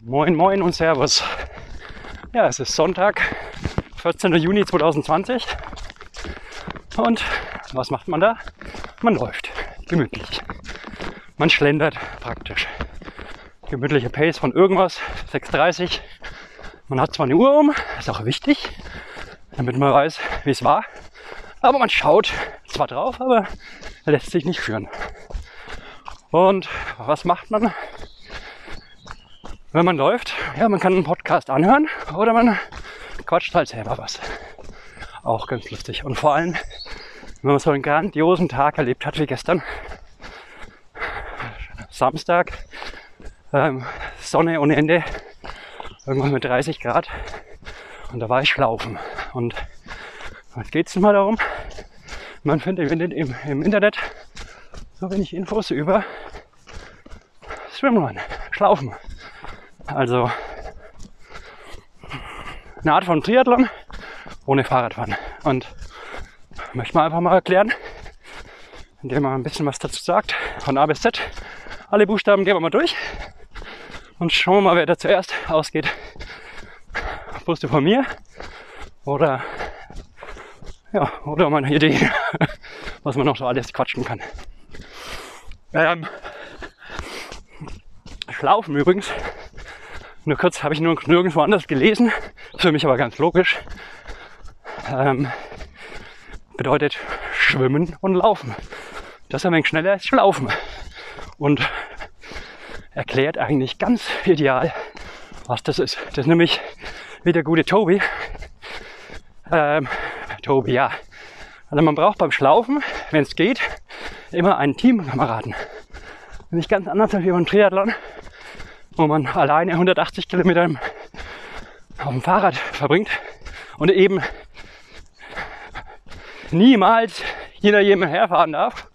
Moin, moin und Servus. Ja, es ist Sonntag, 14. Juni 2020. Und was macht man da? Man läuft. Gemütlich. Man schlendert praktisch. Gemütliche Pace von irgendwas, 6.30. Man hat zwar eine Uhr um, ist auch wichtig, damit man weiß, wie es war. Aber man schaut zwar drauf, aber lässt sich nicht führen. Und was macht man? Wenn man läuft, ja, man kann einen Podcast anhören oder man quatscht halt selber was. Auch ganz lustig. Und vor allem, wenn man so einen grandiosen Tag erlebt hat wie gestern, Samstag, ähm, Sonne ohne Ende, irgendwann mit 30 Grad. Und da war ich laufen. Und was geht es mal darum? Man findet im, im, im Internet so wenig Infos über Swimrun, Schlaufen. Also eine Art von Triathlon ohne Fahrradfahren. Und möchte man einfach mal erklären, indem man ein bisschen was dazu sagt, von A bis Z. Alle Buchstaben gehen wir mal durch und schauen wir mal, wer da zuerst ausgeht. Wusste von mir oder ja, oder meine Idee, was man noch so alles quatschen kann. Ähm, Schlaufen übrigens nur kurz habe ich nur nirgendwo anders gelesen. Für mich aber ganz logisch. Ähm, bedeutet Schwimmen und Laufen. Das ist ein wenig schneller als Schlaufen. Und erklärt eigentlich ganz ideal, was das ist. Das ist nämlich wie der gute Tobi. Ähm, Tobi, ja. Also man braucht beim Schlaufen, wenn es geht, immer einen Teamkameraden. Nämlich ganz anders als beim Triathlon wo man alleine 180 Kilometer auf dem Fahrrad verbringt und eben niemals jeder jemand herfahren darf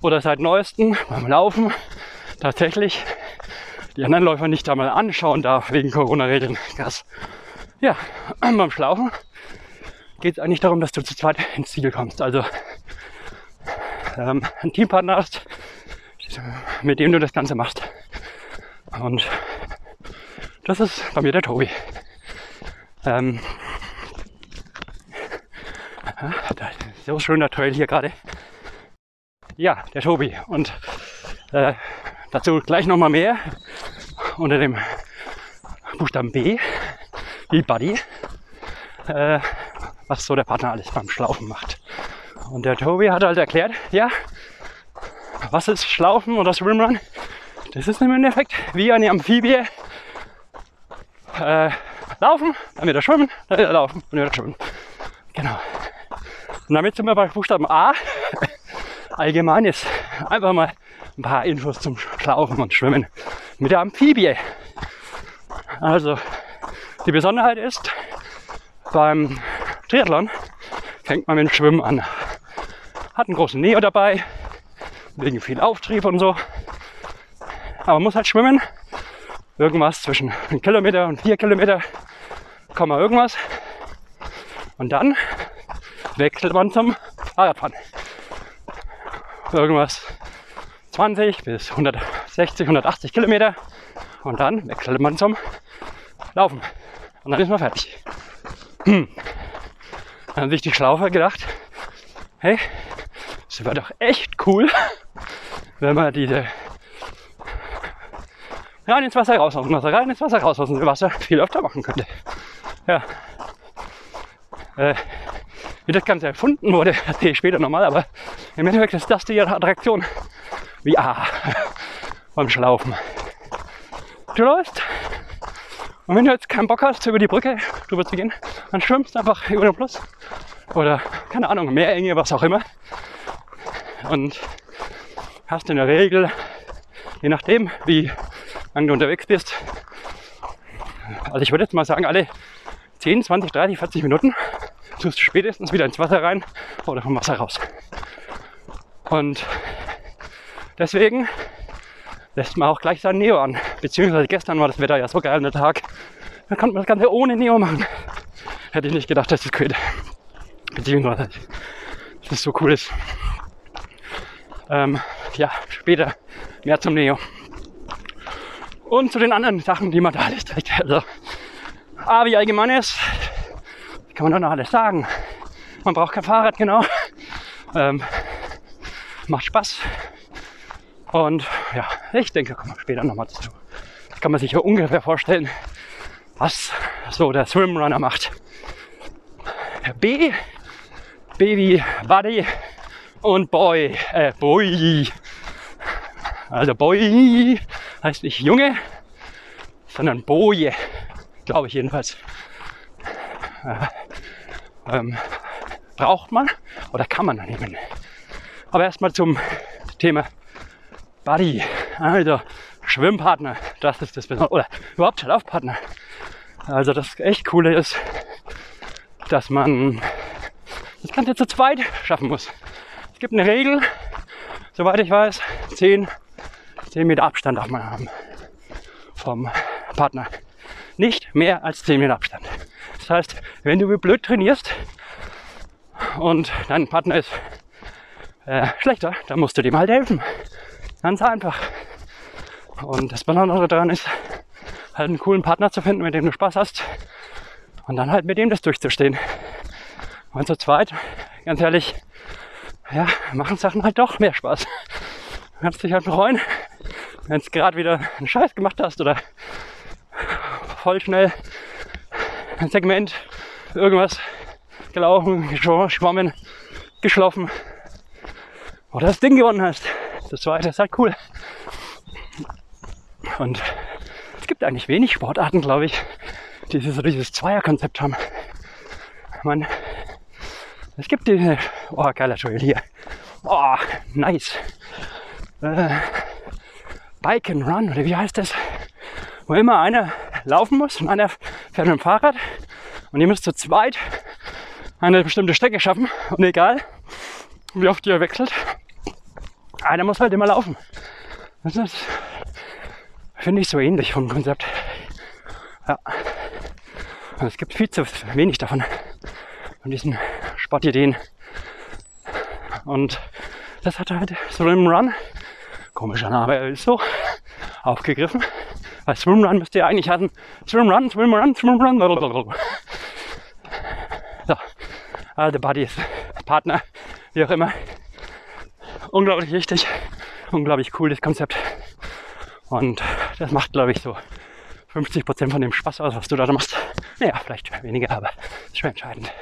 oder seit neuestem beim Laufen tatsächlich die anderen Läufer nicht einmal anschauen darf wegen Corona-Regeln. Krass. Ja, beim Schlaufen geht es eigentlich darum, dass du zu zweit ins Ziel kommst. Also ähm, einen Teampartner hast, mit dem du das Ganze machst. Und das ist bei mir der Tobi. Ähm, so schöner Trail hier gerade. Ja, der Tobi. Und äh, dazu gleich nochmal mehr unter dem Buchstaben B, wie Buddy, äh, was so der Partner alles beim Schlaufen macht. Und der Tobi hat halt erklärt, ja, was ist Schlaufen oder Swimrun? Das ist im Endeffekt wie eine Amphibie. Äh, laufen, dann wieder schwimmen, dann wieder laufen und wieder schwimmen. Genau. Und damit sind wir bei Buchstaben A. Allgemein ist einfach mal ein paar Infos zum Schlaufen und Schwimmen mit der Amphibie. Also, die Besonderheit ist, beim Triathlon fängt man mit dem Schwimmen an. Hat einen großen Neo dabei, wegen viel Auftrieb und so. Aber man muss halt schwimmen. Irgendwas zwischen einem Kilometer und vier Kilometer, Komma irgendwas. Und dann wechselt man zum Fahrradfahren. Irgendwas 20 bis 160, 180 Kilometer. Und dann wechselt man zum Laufen. Und dann ist man fertig. Hm. Dann haben sich die Schlaufer gedacht, hey, es wäre doch echt cool, wenn man diese rein ins Wasser, raus aus dem Wasser, rein ins Wasser, raus aus dem Wasser viel öfter machen könnte. Ja. Äh, wie das Ganze erfunden wurde, erzähle ich später nochmal, aber im Endeffekt ist das die Attraktion. Wie ah, beim Schlaufen. Du läufst und wenn du jetzt keinen Bock hast, über die Brücke drüber zu gehen, dann schwimmst einfach über den Fluss oder keine Ahnung, Meerenge, was auch immer. Und hast in der Regel, je nachdem, wie lange du unterwegs bist. Also ich würde jetzt mal sagen, alle 10, 20, 30, 40 Minuten tust du spätestens wieder ins Wasser rein oder vom Wasser raus. Und deswegen lässt man auch gleich sein Neo an. Beziehungsweise gestern war das Wetter ja so geil, der Tag. Da konnte man das Ganze ohne Neo machen. Hätte ich nicht gedacht, dass das geht. Beziehungsweise, dass das so cool ist. Ähm, ja, später mehr zum Neo. Und zu den anderen Sachen, die man da alles trägt. Also, A wie allgemein ist, kann man doch noch alles sagen. Man braucht kein Fahrrad, genau. Ähm, macht Spaß. Und ja, ich denke, kommen wir später nochmal dazu. Das kann man sich ja ungefähr vorstellen, was so der Swimrunner macht. B, B wie Buddy und Boy, äh, Boy. Also Boy heißt nicht Junge, sondern Boje, glaube ich jedenfalls. Äh, ähm, braucht man oder kann man nehmen. Aber erstmal zum Thema Buddy, also Schwimmpartner, das ist das Besondere. Oder überhaupt Laufpartner. Also das echt Coole ist, dass man das Ganze zu zweit schaffen muss. Es gibt eine Regel, soweit ich weiß, 10, 10 Meter Abstand darf man haben vom Partner. Nicht mehr als 10 Meter Abstand. Das heißt, wenn du wie blöd trainierst und dein Partner ist äh, schlechter, dann musst du dem halt helfen. Ganz einfach. Und das Besondere daran ist, halt einen coolen Partner zu finden, mit dem du Spaß hast und dann halt mit dem das durchzustehen. Und zu zweit, ganz ehrlich, ja, machen Sachen halt doch mehr Spaß. Kannst dich halt freuen, wenn du gerade wieder einen Scheiß gemacht hast oder voll schnell ein Segment, irgendwas gelaufen, geschwommen, geschlafen oder das Ding gewonnen hast. Das zweite ist halt cool. Und es gibt eigentlich wenig Sportarten, glaube ich, die so dieses Zweierkonzept haben. Man, es gibt diese, oh, geiler Trail hier. Oh, nice. Äh, Bike and Run, oder wie heißt das? Wo immer einer laufen muss und einer fährt mit dem Fahrrad und ihr müsst zu zweit eine bestimmte Strecke schaffen und egal, wie oft ihr wechselt, einer muss halt immer laufen. Das ist, finde ich, so ähnlich vom Konzept. Ja. Und es gibt viel zu wenig davon, von diesen Sportideen. Und das hat halt Swim Run, komischer Name, ist so, aufgegriffen. Weil Swim Run müsste ja eigentlich heißen Swim Run, Swim Run, Swim Run. So, also Buddy ist Partner, wie auch immer unglaublich wichtig, unglaublich cooles Konzept. Und das macht, glaube ich, so 50 Prozent von dem Spaß aus, was du da machst. Naja, vielleicht weniger, aber ist schon entscheidend.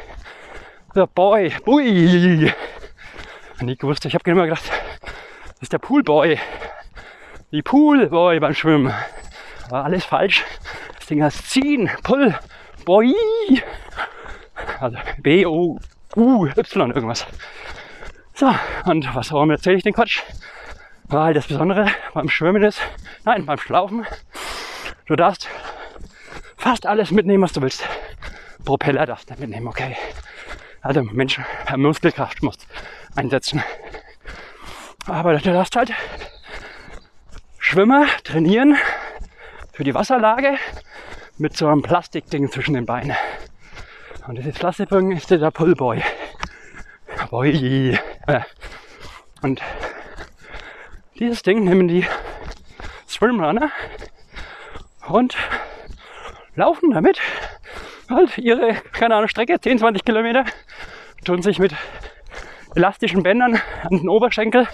So, Boy, Bui. Nie gewusst, ich habe immer gedacht, das ist der Poolboy. Die Poolboy beim Schwimmen. War alles falsch. Das Ding heißt ziehen, Pull, Boy. Also B-O-U-Y irgendwas. So, und was warum erzähle ich den Quatsch? Weil das Besondere beim Schwimmen ist, nein, beim Schlaufen, du darfst fast alles mitnehmen, was du willst. Propeller darfst du mitnehmen, okay. Also Menschen, Muskelkraft musst einsetzen. Aber du darfst halt Schwimmer trainieren für die Wasserlage mit so einem Plastikding zwischen den Beinen. Und dieses Plastikding ist der Pullboy. Boy. Äh, und dieses Ding nehmen die Swimrunner und laufen damit halt ihre, keine Ahnung, Strecke, 10, 20 Kilometer, tun sich mit elastischen Bändern an den Oberschenkel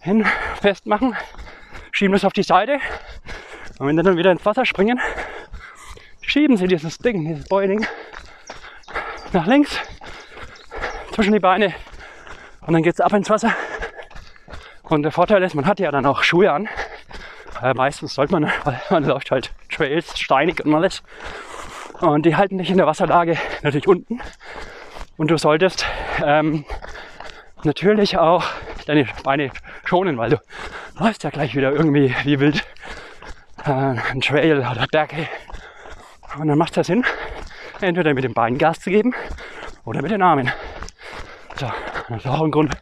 hin festmachen, schieben es auf die Seite und wenn sie dann wieder ins Wasser springen, schieben sie dieses Ding, dieses Boiling nach links zwischen die Beine und dann geht es ab ins Wasser. Und der Vorteil ist, man hat ja dann auch Schuhe an. Äh, meistens sollte man, weil man läuft halt Trails, steinig und alles. Und die halten dich in der Wasserlage natürlich unten. Und du solltest ähm, natürlich auch deine Beine schonen, weil du läufst ja gleich wieder irgendwie wie wild äh, ein Trail oder Berge. Und dann macht es Sinn, entweder mit dem Bein Gas zu geben oder mit den Armen. So, das ist auch ein Grund.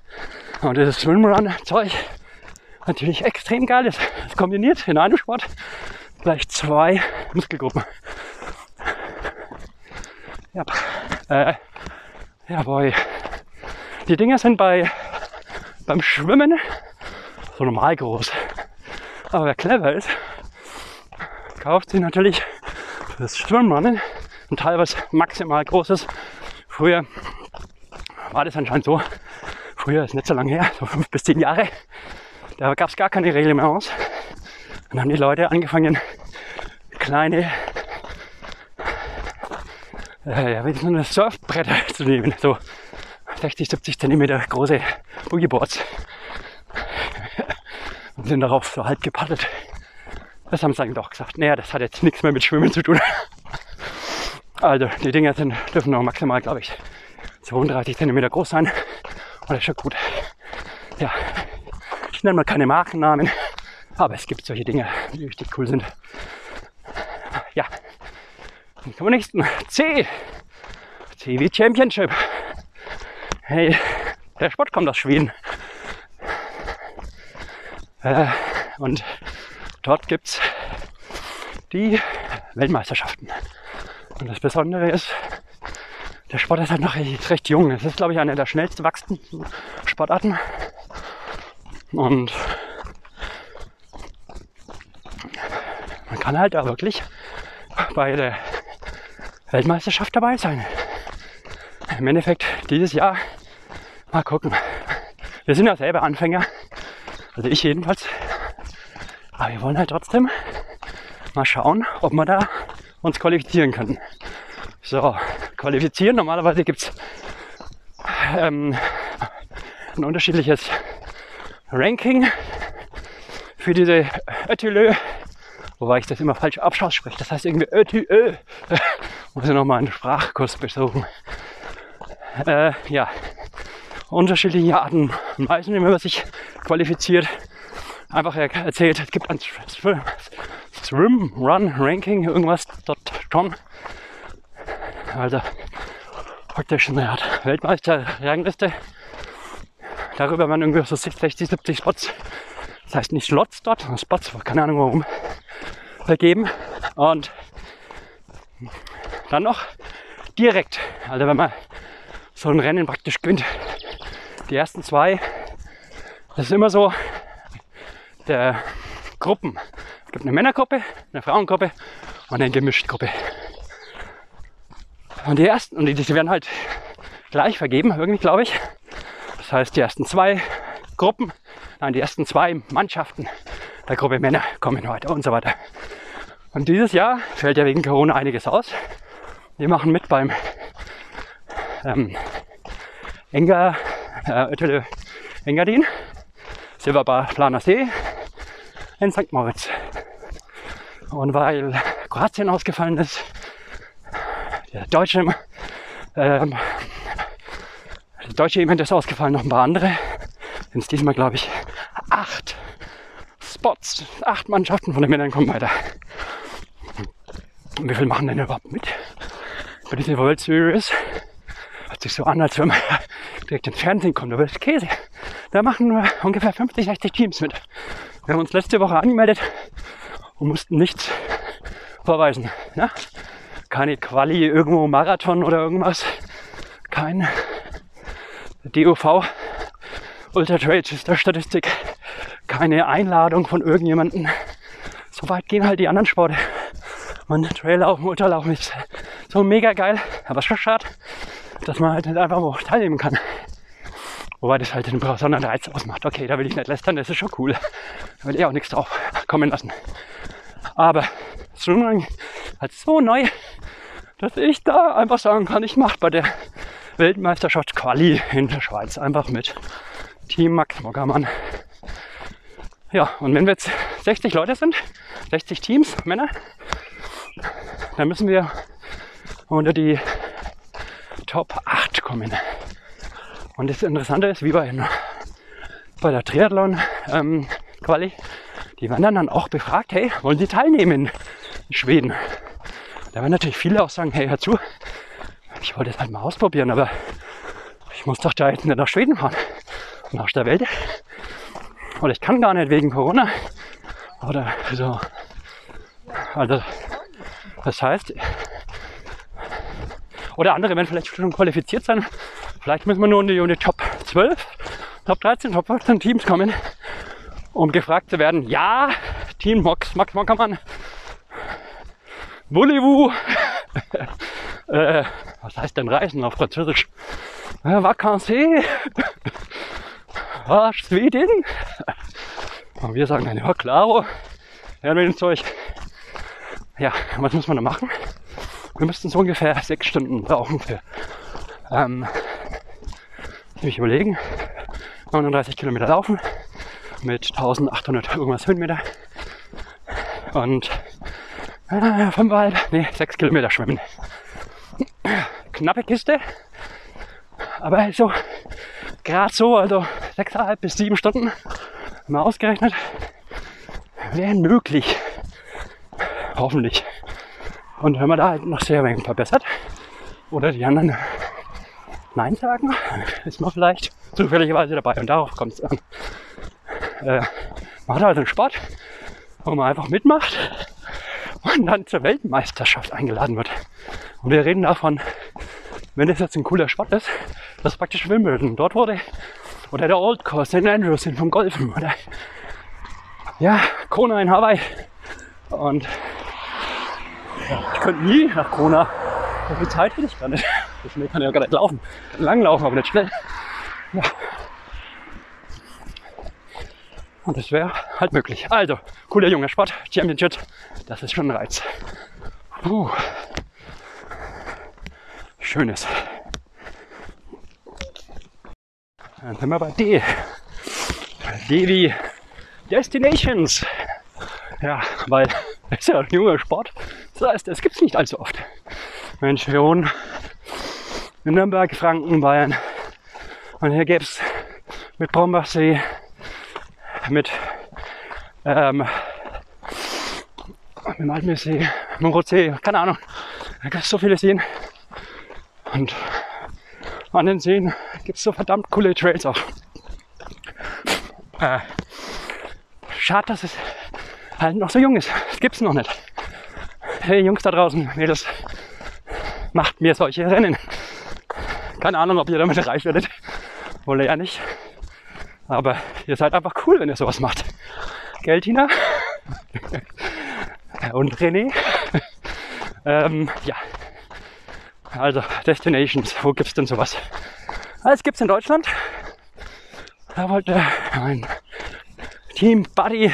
Und dieses Swimrun-Zeug natürlich extrem geil ist. Es kombiniert in einem Sport gleich zwei Muskelgruppen. Ja, äh, ja, boy. Die Dinger sind bei, beim Schwimmen so normal groß. Aber wer clever ist, kauft sich natürlich fürs Schwimmrennen ein teilweise maximal großes. Früher war das anscheinend so. Früher ist nicht so lange her, so fünf bis zehn Jahre. Da gab es gar keine Reglements. Dann haben die Leute angefangen, kleine äh, ja, so eine Surfbretter zu nehmen. So 60, 70 Zentimeter große Boogieboards. Und sind darauf so halb gepaddelt. Das haben sie dann doch gesagt. Naja, das hat jetzt nichts mehr mit Schwimmen zu tun. Also, die Dinger sind, dürfen noch maximal, glaube ich, 32 cm groß sein. Und das ist schon gut. Ja, ich nenne mal keine Markennamen, aber es gibt solche Dinge, die richtig cool sind. Dann kommen nächsten. C. C wie Championship. Hey, der Sport kommt aus Schweden. Äh, und dort gibt es die Weltmeisterschaften. Und das Besondere ist, der Sport ist halt noch recht jung. Es ist, glaube ich, eine der schnellst wachsenden Sportarten. Und man kann halt da wirklich bei der Weltmeisterschaft dabei sein. Im Endeffekt dieses Jahr mal gucken. Wir sind ja selber Anfänger, also ich jedenfalls. Aber wir wollen halt trotzdem mal schauen, ob wir da uns qualifizieren können. So, qualifizieren. Normalerweise gibt es ähm, ein unterschiedliches Ranking für diese Ötülö, wobei ich das immer falsch abspreche. Das heißt irgendwie Ötülö. Muss ich nochmal einen Sprachkurs besuchen. Äh, ja, unterschiedliche Arten und Weisen, wie man sich qualifiziert. Einfach erzählt, es gibt ein Swim Run Ranking, irgendwas schon. Also praktisch eine Art Weltmeister-Rangliste. Darüber waren irgendwie so 60, 70 Spots. Das heißt nicht Slots dort, sondern Spots, keine Ahnung warum, vergeben. Und dann noch direkt, also wenn man so ein Rennen praktisch gewinnt, die ersten zwei, das ist immer so der Gruppen. Es gibt eine Männergruppe, eine Frauengruppe und eine gemischte Gruppe. Und die ersten, und die, die werden halt gleich vergeben, irgendwie glaube ich. Das heißt, die ersten zwei Gruppen, nein, die ersten zwei Mannschaften der Gruppe Männer kommen heute und so weiter. Und dieses Jahr fällt ja wegen Corona einiges aus. Wir machen mit beim ähm, Enga, äh, Engadin, Silberbar Planer See in St. Moritz. Und weil Kroatien ausgefallen ist, der deutsche, ähm, das deutsche Event ist ausgefallen, noch ein paar andere, sind es diesmal, glaube ich, acht Spots, acht Mannschaften von den Männern kommen weiter. Und wie viel machen denn überhaupt mit? Bei dieser World Series hört sich so an, als wenn man direkt ins Fernsehen kommt, aber das ist Käse. Da machen nur ungefähr 50, 60 Teams mit. Wir haben uns letzte Woche angemeldet und mussten nichts vorweisen. Ja? Keine Quali, irgendwo Marathon oder irgendwas. Kein DOV Ultra Trail ist der Statistik. Keine Einladung von irgendjemanden. Soweit gehen halt die anderen Sporte. Man Traillaufen, Ultralaufen ist so mega geil, aber schon schade, dass man halt nicht einfach wo teilnehmen kann. Wobei das halt den besonderen Reiz ausmacht. Okay, da will ich nicht lästern, das ist schon cool. Da will ich auch nichts drauf kommen lassen. Aber Swimrun halt so neu, dass ich da einfach sagen kann, ich mache bei der Weltmeisterschaft Quali in der Schweiz einfach mit. Team Max Moggermann. Ja, und wenn wir jetzt 60 Leute sind, 60 Teams, Männer, dann müssen wir unter die Top 8 kommen. Und das Interessante ist, wie bei, bei der Triathlon ähm, die werden dann auch befragt, hey, wollen Sie teilnehmen in Schweden? Da werden natürlich viele auch sagen, hey, hör zu, ich wollte es halt mal ausprobieren, aber ich muss doch da jetzt nicht nach Schweden fahren, nach der Welt. Oder ich kann gar nicht wegen Corona. Oder so. Also, das heißt, oder andere werden vielleicht schon qualifiziert sein. Vielleicht müssen wir nur in die, in die Top 12, Top 13, Top 14 Teams kommen, um gefragt zu werden, ja, Team Max, Max Mockermann, Voulez-vous? äh, was heißt denn Reisen auf Französisch? Äh, Vacances? Ah, Schweden? Und wir sagen dann, ja, klaro. Ja, mit dem Zeug. Ja, was muss man da machen? Wir müssten so ungefähr sechs Stunden brauchen für, ähm, mich überlegen, 39 Kilometer laufen mit 1800 irgendwas Höhenmeter und äh, fünfeinhalb, nee, sechs Kilometer schwimmen. Knappe Kiste, aber so, gerade so, also sechseinhalb bis sieben Stunden, mal ausgerechnet, wären möglich. Hoffentlich. Und wenn man da halt noch sehr wenig verbessert, oder die anderen Nein sagen, ist man vielleicht zufälligerweise dabei. Und darauf kommt es an. Äh, macht also einen Sport, wo man einfach mitmacht und dann zur Weltmeisterschaft eingeladen wird. Und wir reden davon, wenn das jetzt ein cooler Sport ist, das ist praktisch Wimbledon. Dort wurde, oder der Old Course, St. Andrews sind vom Golfen, oder ja, Kona in Hawaii. Und ich könnte nie nach Kona. So viel Zeit hätte ich gar nicht. Schnell kann ich ja gar nicht laufen. Kann lang laufen, aber nicht schnell. Ja. Und das wäre halt möglich. Also, cooler junger Sport, Championship, das ist schon ein Reiz. Puh. Schönes. Dann sind wir bei D. D wie Destinations. Ja, weil das ist ja ein junger Sport. Das heißt, das gibt es nicht allzu oft. Mensch, wir wohnen in Nürnberg, Franken, Bayern. Und hier gäbe es mit Brombachsee, mit, ähm, mit dem Altmeersee, mit dem Rotsee, keine Ahnung. Da gibt es so viele Seen. Und an den Seen gibt es so verdammt coole Trails auch. Äh, schade, dass es halt noch so jung ist. Das gibt's noch nicht. Hey Jungs da draußen, Mädels, macht mir solche Rennen. Keine Ahnung, ob ihr damit reich werdet. Wolle ja nicht. Aber ihr seid einfach cool, wenn ihr sowas macht. Gell, Tina? Und René? ähm, ja. Also, Destinations, wo gibt's denn sowas? Es gibt's in Deutschland. Da wollte ein Team Buddy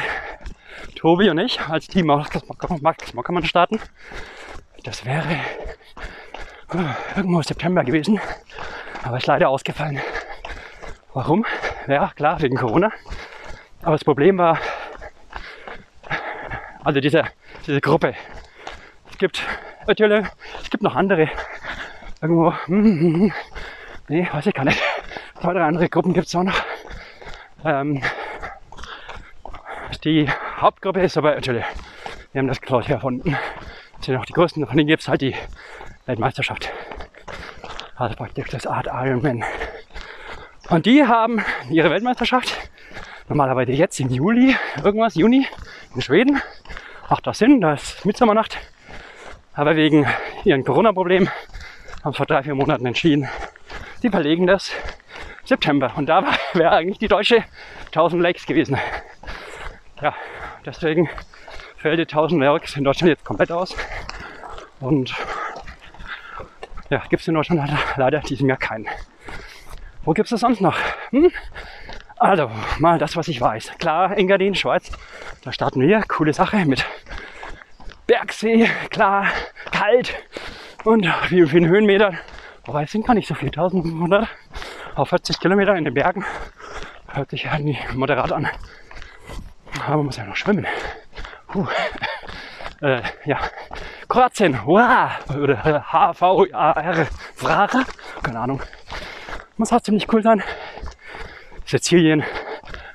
Tobi und ich als Team Max Mockermann starten. Das wäre äh, irgendwo September gewesen, aber ist leider ausgefallen. Warum? Ja, klar, wegen Corona. Aber das Problem war, also diese, diese Gruppe. Es gibt natürlich, es gibt noch andere. Irgendwo, hm, nee, weiß ich gar nicht. Zwei, drei andere Gruppen gibt es auch noch. Ähm, die Hauptgruppe ist aber natürlich, wir haben das glaube ich erfunden. Das sind auch die größten, von denen gibt es halt die Weltmeisterschaft. Also praktisch das Art Ironman. Und die haben ihre Weltmeisterschaft normalerweise jetzt im Juli, irgendwas, Juni in Schweden. Macht das Sinn, da ist Mitsommernacht. Aber wegen ihren Corona-Problemen haben vor drei, vier Monaten entschieden, sie verlegen das September. Und da wäre eigentlich die deutsche 1000 Lakes gewesen. Ja, deswegen fällt die 1000 Werks in Deutschland jetzt komplett aus. Und ja, gibt es in Deutschland leider, leider diesem Jahr keinen. Wo gibt es das sonst noch? Hm? Also, mal das, was ich weiß. Klar, Engadin, Schweiz, da starten wir. Coole Sache mit Bergsee, klar, kalt und wie vielen Höhenmetern. Wobei es sind gar nicht so viel, 1500 auf 40 Kilometer in den Bergen. Hört sich ja nie moderat an. Aber man muss ja noch schwimmen. Puh. Äh, ja, Kroatien, wow, oder H-V-A-R, Frage, keine Ahnung. Muss auch ziemlich cool sein. Sizilien,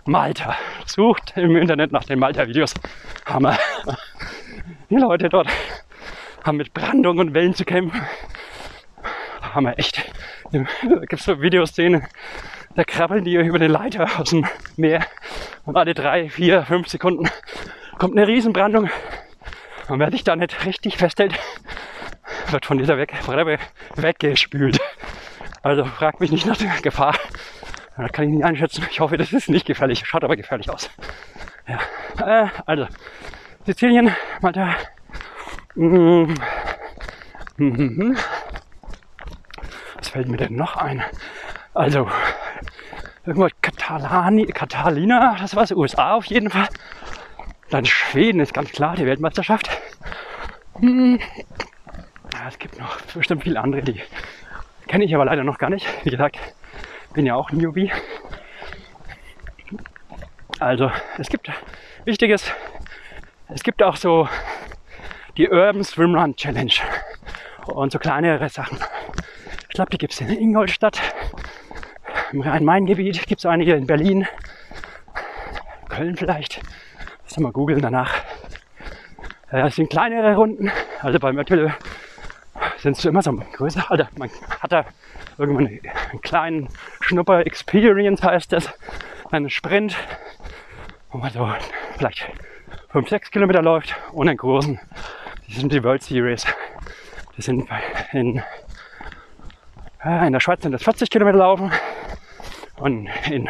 Malta. Sucht im Internet nach den Malta-Videos. Hammer. Die Leute dort haben mit Brandung und Wellen zu kämpfen. Hammer, echt. Da gibt es so Videoszenen, da krabbeln die über den Leiter aus dem Meer und alle drei, vier, fünf Sekunden kommt eine Riesenbrandung. Und wer sich da nicht richtig festhält, wird von dieser Bremse weggespült. Also fragt mich nicht nach der Gefahr. Das kann ich nicht einschätzen. Ich hoffe, das ist nicht gefährlich. Schaut aber gefährlich aus. Ja. Äh, also, Sizilien, Malta, Mhm. Mhm. Was fällt mir denn noch ein? Also, irgendwo Katalani, Catalina, das war's, USA auf jeden Fall. Dann Schweden ist ganz klar, die Weltmeisterschaft. Hm. Ja, es gibt noch bestimmt viele andere, die kenne ich aber leider noch gar nicht. Wie gesagt, bin ja auch Newbie. Also, es gibt Wichtiges, es gibt auch so die Urban Swimrun Challenge und so kleinere Sachen. Ich glaube, die gibt es in Ingolstadt, im Rhein-Main-Gebiet gibt es einige in Berlin, Köln vielleicht. Lass mal googeln danach. Äh, es sind kleinere Runden, also beim Öttel sind es immer so größer. Also man hat da irgendwann einen kleinen Schnupper-Experience, heißt das, einen Sprint, wo man so vielleicht 5, 6 Kilometer läuft und einen großen, die sind die World Series. Die sind in, äh, in der Schweiz sind das 40 Kilometer laufen und in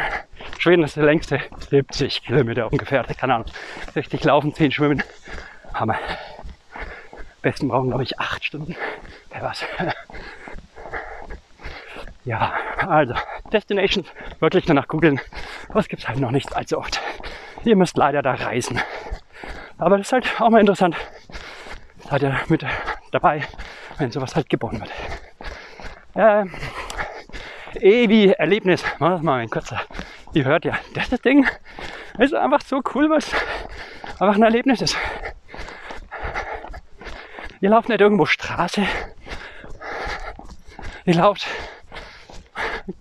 Schweden ist der längste 70 Kilometer ungefähr. Keine Ahnung. 60 laufen, 10 schwimmen. Hammer. Besten brauchen, glaube ich, 8 Stunden. Wer was. ja, also Destinations, wirklich danach googeln. Was gibt es halt noch nicht allzu oft. Ihr müsst leider da reisen. Aber das ist halt auch mal interessant. Seid ihr mit dabei, wenn sowas halt geboren wird. Ähm, wie Erlebnis, mal ein kurzer. Ihr hört ja, das, das Ding ist einfach so cool, was einfach ein Erlebnis ist. Ihr lauft nicht irgendwo Straße. Ihr lauft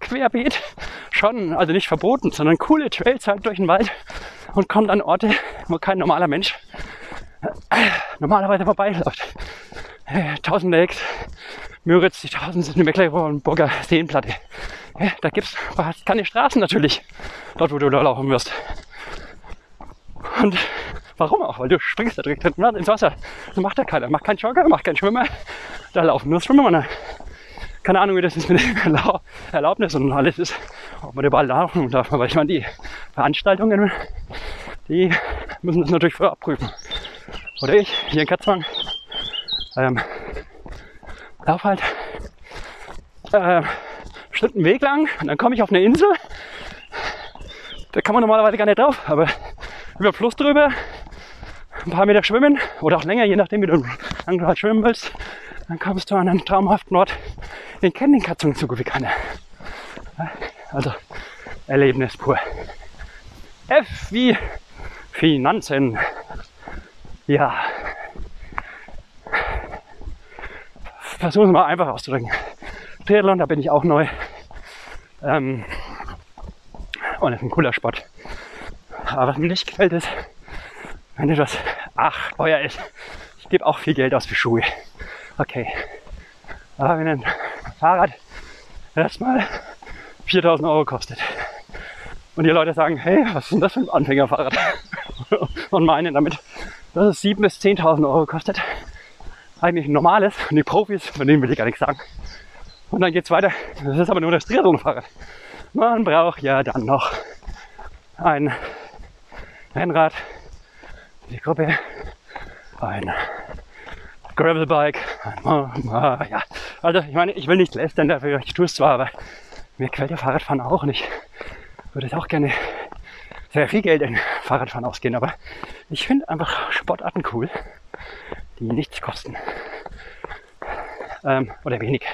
querbeet schon, also nicht verboten, sondern coole Trails halt durch den Wald und kommt an Orte, wo kein normaler Mensch normalerweise vorbeiläuft. Tausend Lakes, Müritz, die tausend Mecklenburger Seenplatte. Ja, da fast keine Straßen natürlich, dort wo du da laufen wirst. Und warum auch? Weil du springst da direkt hinten ins Wasser. Das macht da keiner. Macht kein Jogger, macht kein Schwimmer. Da laufen nur Schwimmer. Keine Ahnung, wie das ist mit dem Erlaubnis und alles ist. Ob man überall laufen darf. Aber ich meine, die Veranstaltungen, die müssen das natürlich vorher abprüfen. Oder ich, hier in Katzwang, ähm, lauf halt äh, bestimmten Weg lang und dann komme ich auf eine Insel. Da kann man normalerweise gar nicht drauf, aber über Fluss drüber, ein paar Meter schwimmen oder auch länger, je nachdem, wie du lang du halt schwimmen willst. Dann kommst du an einen traumhaften Ort. Den kennen den Katzungen so gut wie keiner. Also Erlebnis pur. F wie Finanzen. Ja. Versuchen wir mal einfach auszudrücken. Triathlon, da bin ich auch neu. Ähm, und das ist ein cooler Sport. Aber was mir nicht gefällt ist, wenn etwas, ach, teuer ist. Ich gebe auch viel Geld aus für Schuhe. Okay. Aber wenn ein Fahrrad erstmal 4000 Euro kostet und die Leute sagen, hey, was ist denn das für ein Anfängerfahrrad? und meinen damit, dass es 7.000 bis 10.000 Euro kostet. Eigentlich ein normales. Und die Profis, von denen will ich gar nichts sagen. Und dann geht's weiter. Das ist aber nur das Triathlon-Fahrrad. Man braucht ja dann noch ein Rennrad, die Gruppe, ein Gravelbike. Ja, also ich meine, ich will nicht lästern dafür, ich tue es zwar, aber mir gefällt der Fahrradfahren auch nicht. Würde ich auch gerne sehr viel Geld in Fahrradfahren ausgehen, aber ich finde einfach Sportarten cool, die nichts kosten. Ähm, oder wenig.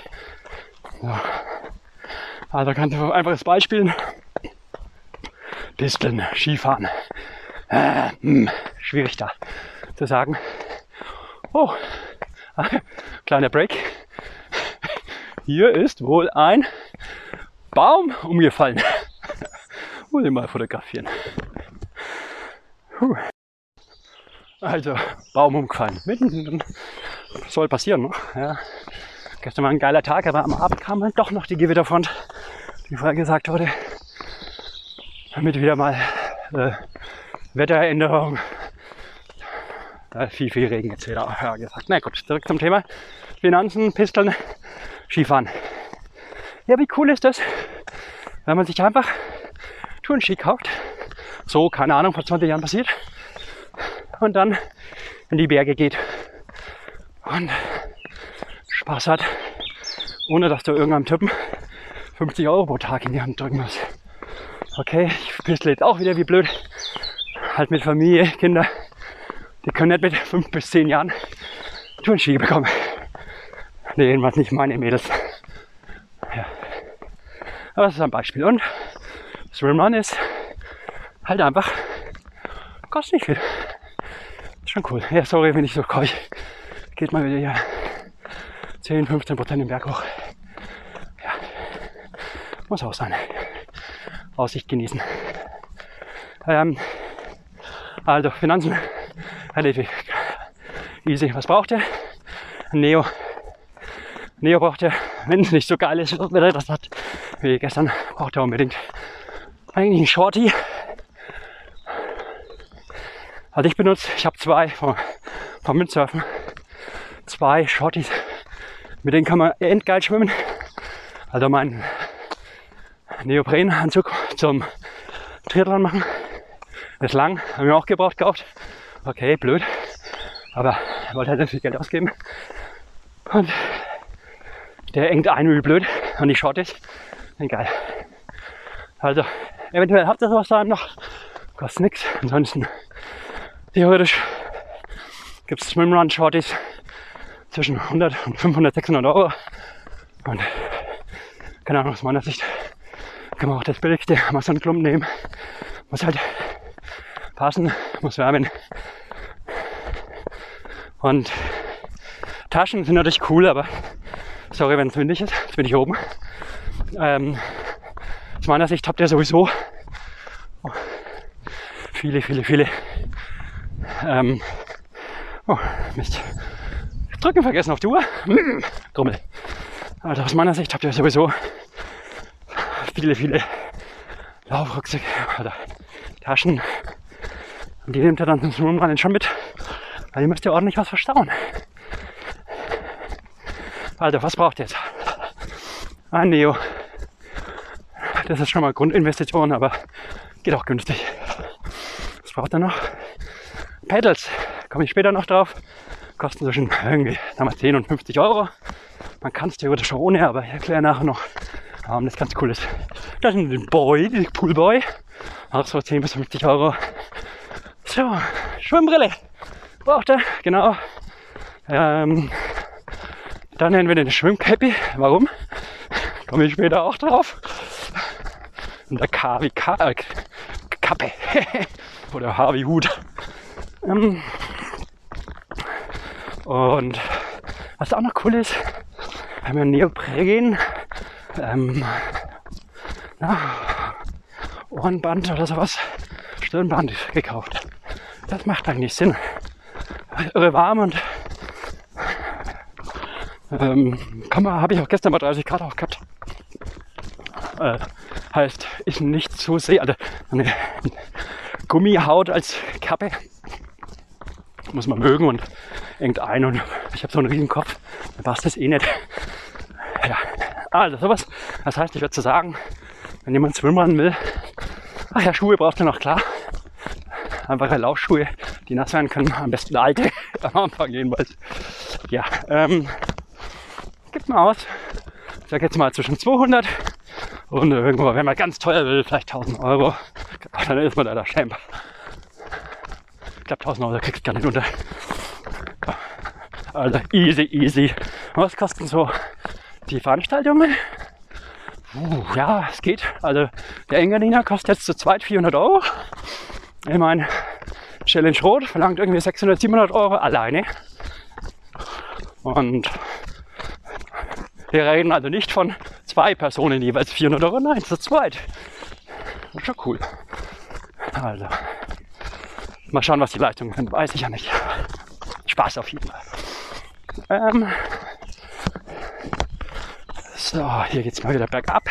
Ja. Also ganz einfaches Beispiel. Disteln, Skifahren. Äh, mh, hm, schwierig da zu sagen. Oh, kleiner Break. Hier ist wohl ein Baum umgefallen. Muss ich mal fotografieren. Puh. Also, Baum umgefallen. Mitten soll passieren. Ne? Ja. Gestern war ein geiler Tag, aber am Abend kam dann doch noch die Gewitterfront, die vorher gesagt wurde, damit wieder mal äh, Wetteränderung, äh, viel, viel Regen etc. Ja, gesagt. Na gut, zurück zum Thema Finanzen, Pisteln, Skifahren. Ja, wie cool ist das, wenn man sich einfach Tourenski kauft, so, keine Ahnung, vor 20 Jahren passiert, und dann in die Berge geht und Spaß hat, ohne dass du irgendeinem Typen 50 Euro pro Tag in die Hand drücken musst. Okay, ich pissle jetzt auch wieder wie blöd. Halt mit Familie, Kinder, die können nicht mit 5 bis 10 Jahren Turnschuhe bekommen. Nee, jedenfalls nicht meine Mädels. Ja. Aber das ist ein Beispiel. Und Swimrun ist halt einfach, kostet nicht viel. Schon cool. Ja, sorry, wenn ich so keuch. Geht mal wieder hier 10, 15 Prozent den Berg hoch. Ja, muss auch sein. Aussicht genießen. Ähm, also Finanzen, relativ easy. Was braucht ihr? Neo. Neo braucht ihr, wenn es nicht so geil ist, er das hat, wie gestern, braucht ihr unbedingt eigentlich ein Shorty. Also ich benutze, ich habe zwei vom, vom Windsurfen, zwei Shorties. Mit denen kann man endgeil schwimmen. Also mein Neoprenanzug zum Triathlon machen. ist lang, haben wir auch gebraucht gekauft. Okay, blöd. Aber er wollte halt viel Geld ausgeben. Und der engt ein wie blöd und ich schaut ist. Egal. Also, eventuell habt ihr sowas da noch. Kostet nichts. Ansonsten, theoretisch gibt es Swimrun Shorties zwischen 100 und 500, 600 Euro. Und keine Ahnung, aus meiner Sicht kann man auch das billigste Amazon-Klumpen nehmen. Muss halt passen, muss wärmen. Und Taschen sind natürlich cool, aber sorry, wenn es windig ist, jetzt bin ich oben. Ähm, aus meiner Sicht habt ihr sowieso viele, viele, viele ähm, oh, Mist. Drücken vergessen auf die Uhr. Grummel. Also aus meiner Sicht habt ihr sowieso viele, viele Laufrucksäcke oder Taschen. Und die nehmt ihr dann zum Rumrennen schon mit, weil ihr müsst ja ordentlich was verstauen. Also, was braucht ihr jetzt? Ein Neo. Das ist schon mal Grundinvestition, aber geht auch günstig. Was braucht ihr noch? Pedals. Komme ich später noch drauf. Kosten zwischen irgendwie damals 10 und 50 Euro. Man kann es theoretisch schon ohne, aber ich erkläre nachher noch, warum das ganz cool ist. Das ist ein Boy, die Poolboy. Auch so 10 bis 50 Euro. So, Schwimmbrille. Braucht er, genau. Ähm, dann nennen wir den Schwimmcappy. Warum? Komme ich später auch drauf. Und der K wie K, äh, Kappe. Oder H wie Hut. Ähm, und was auch noch cool ist, haben wir Neopren, ähm, na, Ohrenband oder sowas, Stirnband gekauft. Das macht eigentlich Sinn. Irre warm und ähm, habe ich auch gestern bei 30 Grad auch gehabt. Äh, heißt, ist nicht zu sehr, also eine Gummihaut als Kappe muss man mögen und engt ein und ich habe so einen riesen Kopf, dann passt das eh nicht. Ja, also sowas. Das heißt, ich würde zu sagen, wenn jemand Swimrun will, ach ja, Schuhe braucht er noch klar. Einfache Laufschuhe, die nass werden können, am besten alte, am Anfang jedenfalls. Ja, ähm, gibt mal aus. Ich sag jetzt mal zwischen 200 und irgendwo, wenn man ganz teuer will, vielleicht 1000 Euro. Dann ist man da der Glaube 1000 Euro kriegst du gar nicht unter. Also easy, easy. Was kosten so die Veranstaltungen? Uh, ja, es geht. Also der Engadiner kostet jetzt zu zweit 400 Euro. Ich meine, Challenge Rot verlangt irgendwie 600, 700 Euro alleine. Und wir reden also nicht von zwei Personen jeweils 400 Euro, nein, zu zweit. Schon cool. Also, Mal schauen, was die Leistungen sind, weiß ich ja nicht. Spaß auf jeden Fall. Ähm, so, hier geht es mal wieder bergab.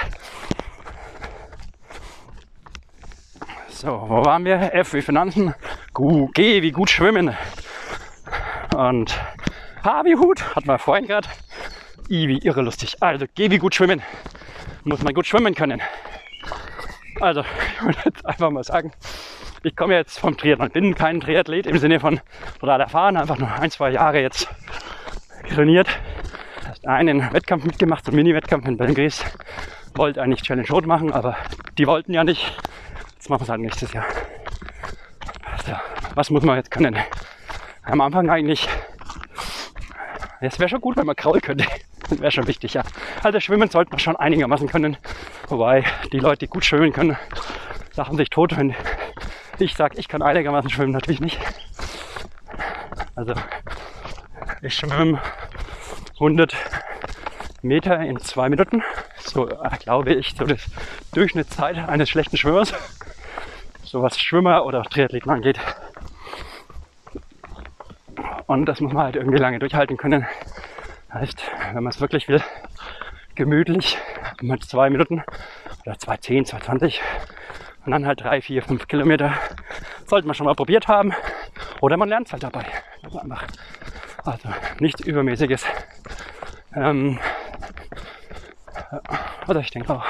So, wo waren wir? F wie Finanzen, G wie gut schwimmen. Und H wie Hut, hatten wir vorhin gerade. I wie irre lustig. Also G wie gut schwimmen. Muss man gut schwimmen können. Also, ich würde jetzt einfach mal sagen, ich komme jetzt vom Triathlon, bin kein Triathlet im Sinne von total erfahren, einfach nur ein, zwei Jahre jetzt trainiert. Einen Wettkampf mitgemacht, so einen Mini-Wettkampf in Belgries. Wollte eigentlich Challenge Rot machen, aber die wollten ja nicht. Jetzt machen wir es halt nächstes Jahr. Also, was muss man jetzt können? Am Anfang eigentlich. Es wäre schon gut, wenn man kraulen könnte. wäre schon wichtig, ja. Also schwimmen sollte man schon einigermaßen können. Wobei die Leute, die gut schwimmen können, lachen sich tot, wenn ich sage, ich kann einigermaßen schwimmen, natürlich nicht. Also ich schwimme 100 Meter in zwei Minuten. So äh, glaube ich, so das Durchschnittszeit eines schlechten Schwimmers. So was Schwimmer oder Triathleten angeht. Und das muss man halt irgendwie lange durchhalten können. Heißt, wenn man es wirklich will, gemütlich mit zwei Minuten oder 2,10, 2,20 und dann halt drei, vier, fünf Kilometer sollte man schon mal probiert haben. Oder man lernt es halt dabei. Also nichts Übermäßiges. Ähm, oder ich denke auch,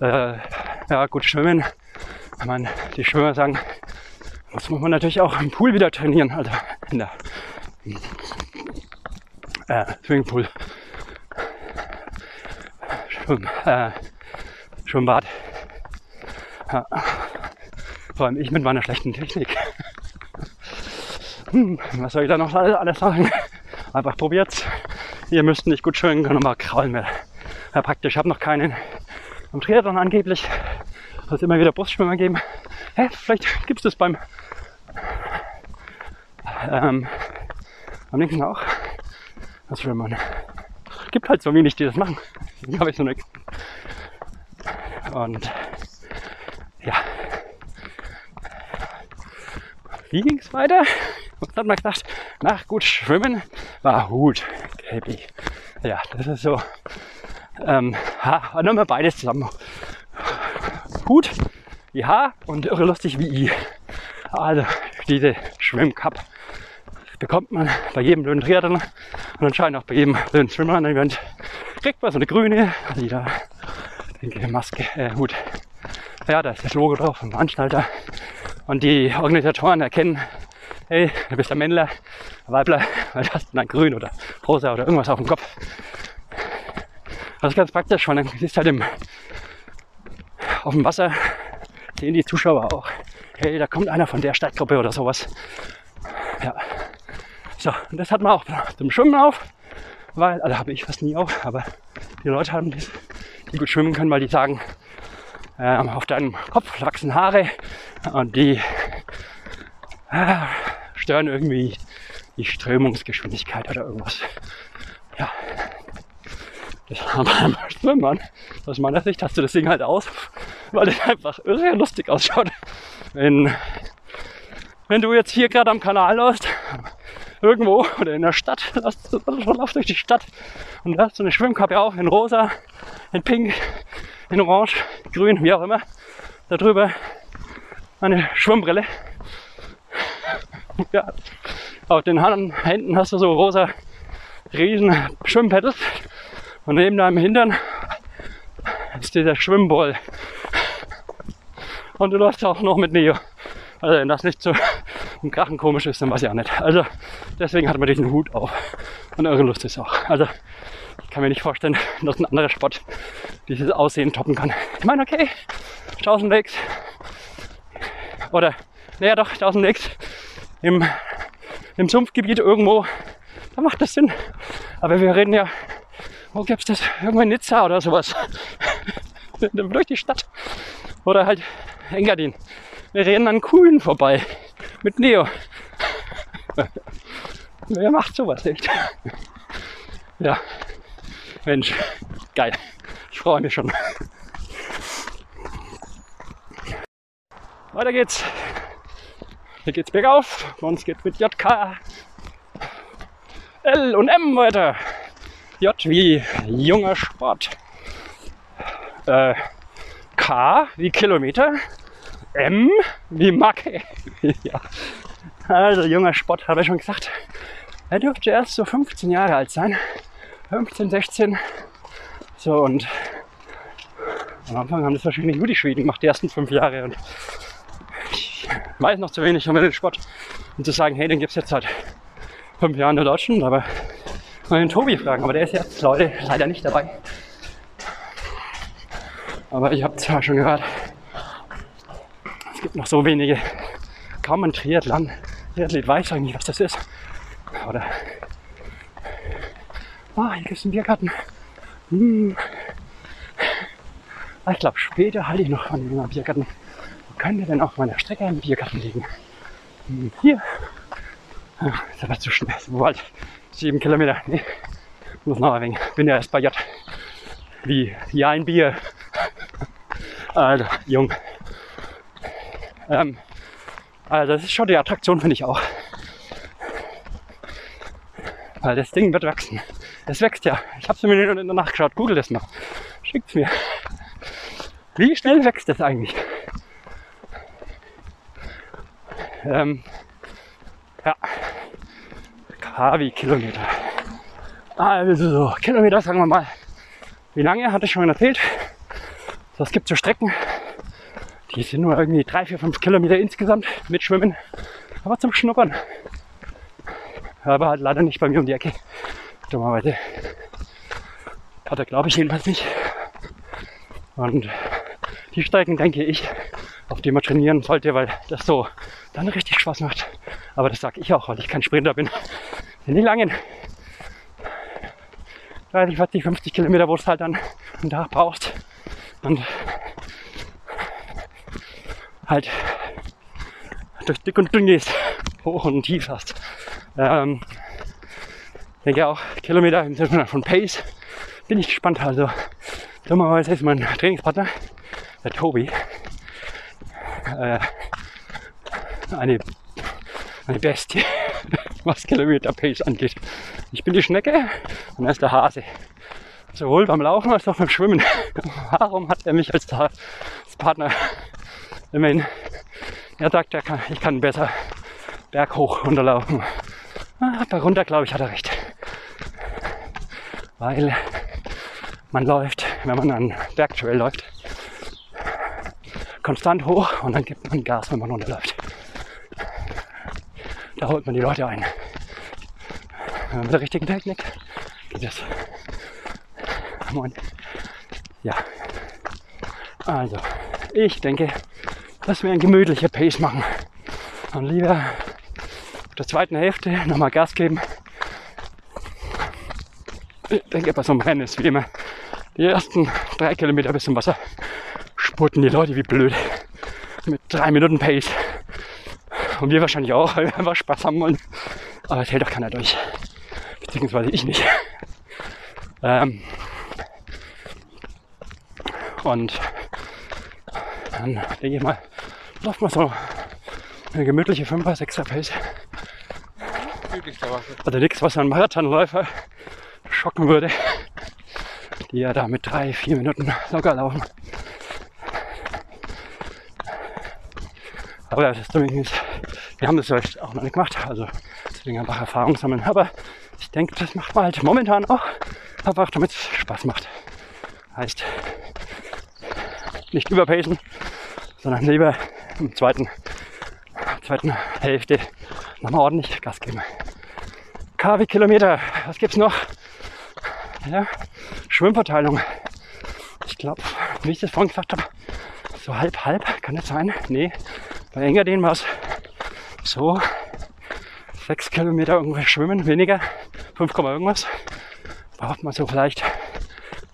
äh, ja gut schwimmen. Ich meine, die Schwimmer sagen, das muss man natürlich auch im Pool wieder trainieren, also in der äh, Swimmingpool. Schwimm, äh, Schwimmbad. Ja. Vor allem ich mit meiner schlechten Technik. Hm, was soll ich da noch alles sagen? Einfach probiert's. Ihr müsst nicht gut schwimmen können, aber kraulen mehr. Ja, praktisch, ich habe noch keinen am Triathlon angeblich. Soll es immer wieder Brustschwimmer geben. Hä, vielleicht gibt es das beim ähm, am nächsten auch. Das will man. Gibt halt so wenig, die das machen. Deswegen habe ich so eine. Und ja. Wie ging es weiter? Was hat man gesagt? Nach gut schwimmen war Hut. Happy. Ja, das ist so. Ähm, ha, nochmal beides zusammen. Wie H und irre lustig wie I. Also diese Schwimmcup bekommt man bei jedem blöden Triathlon und anscheinend auch bei jedem blöden Swimmer-Event. Kriegt man so eine grüne, also da denke Maske, äh, Hut. Ja, da ist das Logo drauf vom Veranstalter. Und die Organisatoren erkennen, hey, du bist ein Männler, ein Weibler, weil du hast dann grün oder rosa oder irgendwas auf dem Kopf. Das ist ganz praktisch, weil dann siehst halt im, auf dem Wasser, sehen die Zuschauer auch, hey, da kommt einer von der Stadtgruppe oder sowas. Ja. So, und das hat man auch zum Schwimmen auf, weil, also habe ich fast nie auf, aber die Leute haben das, die gut schwimmen können, weil die sagen, äh, auf deinem Kopf wachsen Haare und die äh, stören irgendwie die Strömungsgeschwindigkeit oder irgendwas. Ja. Das haben wir beim Schwimmen. Aus meiner Sicht hast du das Ding halt aus, weil es einfach irre lustig ausschaut. Wenn, wenn du jetzt hier gerade am Kanal läufst, irgendwo oder in der Stadt, lauf durch die Stadt und da hast du eine Schwimmkappe auf in rosa, in pink, in orange, grün, wie auch immer. Darüber eine Schwimmbrille. Ja, auf den Händen hast du so rosa riesen Schwimmpedals und neben deinem Hintern ist dieser Schwimmball. Und du läufst auch noch mit Neo. Also wenn das nicht so ein Krachen komisch ist, dann weiß ich auch nicht. Also deswegen hat man diesen Hut auf. Und eure Lust ist auch. Also ich kann mir nicht vorstellen, dass ein anderer Sport dieses Aussehen toppen kann. Ich meine, okay, 1000 Lakes. Oder, naja doch, 1000 Lakes im, im Sumpfgebiet irgendwo. Da macht das Sinn. Aber wir reden ja, wo gibt's das? Irgendwo in Nizza oder sowas. Durch die Stadt. Oder halt Engadin. Wir reden an Kuhlen vorbei. Mit Neo. Wer macht sowas echt? Ja. Mensch, geil. Ich freue mich schon. Weiter geht's. Hier geht's bergauf. Bei uns geht's mit JK, L und M weiter. J wie junger Sport. Äh, K wie Kilometer. M wie Macke. ja. Also junger Sport, habe ich schon gesagt. Er dürfte erst so 15 Jahre alt sein. 15, 16. So und am Anfang haben das wahrscheinlich nur die Schweden gemacht, die ersten fünf Jahre. Und ich weiß noch zu wenig um den Sport, um zu sagen, hey, den gibt es jetzt seit fünf Jahren in Deutschland, aber mal den Tobi fragen, aber der ist jetzt Leute leider nicht dabei. Aber ich habe zwar schon gehört, es gibt noch so wenige, kaum ein Triathlon. Triathlet weiß eigentlich, was das ist. Oder, ah, hier gibt es einen Biergarten. Hm. Ah, Ich glaube, später halte ich noch von dem Biergarten. Wo könnte denn auf meiner Strecke ein Biergarten liegen? Hm, Hier. Ja, ist aber zu schnell. So bald. Sieben Kilometer. Nee. Muss noch ein wenig. Bin ja erst bei J. Wie? Ja, ein Bier. Also, jung. Ähm, also, das ist schon die Attraktion, finde ich auch. Weil das Ding wird wachsen. Es wächst ja. Ich habe es mir in der Nacht geschaut. Google das mal. Schickt's mir. Wie schnell wächst das eigentlich? Ähm, ja. KW Kilometer. Also so, Kilometer sagen wir mal. Wie lange hatte ich schon erzählt? Es gibt so Strecken, die sind nur irgendwie 3, 4, 5 Kilometer insgesamt mit Schwimmen. Aber zum Schnuppern. Aber halt leider nicht bei mir um die Ecke. Dummerweise. Hat er glaube ich jedenfalls nicht. Und die Strecken denke ich, auf die man trainieren sollte, weil das so dann richtig Spaß macht. Aber das sage ich auch, weil ich kein Sprinter bin. Sind die langen 30, 40, 50 Kilometer, wo es halt dann einen Tag brauchst. Und halt durch dick und dünn gehst, hoch und tief hast. Ähm, denke auch Kilometer im Sinne von Pace. Bin ich gespannt. Also dummerweise ist mein Trainingspartner, der Tobi, äh, eine, eine Bestie, was Kilometer Pace angeht. Ich bin die Schnecke und er ist der Hase. Sowohl beim Laufen als auch beim Schwimmen. Warum hat er mich als, als Partner? Immerhin, er sagt, er kann, ich kann besser berghoch runterlaufen. Ah, runter, glaube ich, hat er recht. Weil man läuft, wenn man einen Bergtrail läuft, konstant hoch und dann gibt man Gas, wenn man runterläuft. Da holt man die Leute ein. Mit der richtigen Technik geht das. Moin. Ja. Also, ich denke, dass wir ein gemütlicher Pace machen. Und lieber auf der zweiten Hälfte nochmal Gas geben. Ich denke, bei so einem Rennen ist wie immer die ersten drei Kilometer bis zum Wasser spurten die Leute wie blöd. Mit drei Minuten Pace. Und wir wahrscheinlich auch, weil wir einfach Spaß haben wollen. Aber es hält doch keiner durch. Beziehungsweise ich nicht. Ähm, und dann denke ich mal, läuft man so eine gemütliche 5er, 6er Pace. Also nichts, was ein Marathonläufer schocken würde, die ja da mit drei, vier Minuten locker laufen. Aber das zumindest, wir haben das vielleicht auch noch nicht gemacht, also deswegen einfach Erfahrung sammeln. Aber ich denke, das macht man halt momentan auch, einfach damit es Spaß macht. Heißt, nicht überpacen, sondern lieber im zweiten, zweiten Hälfte nochmal ordentlich Gas geben. KW Kilometer, was gibt's noch? Ja, Schwimmverteilung. Ich glaube, wie ich das vorhin gesagt habe, so halb, halb, kann das sein? Nee, bei Engadin war es so sechs Kilometer ungefähr schwimmen, weniger, 5, irgendwas. Braucht man so vielleicht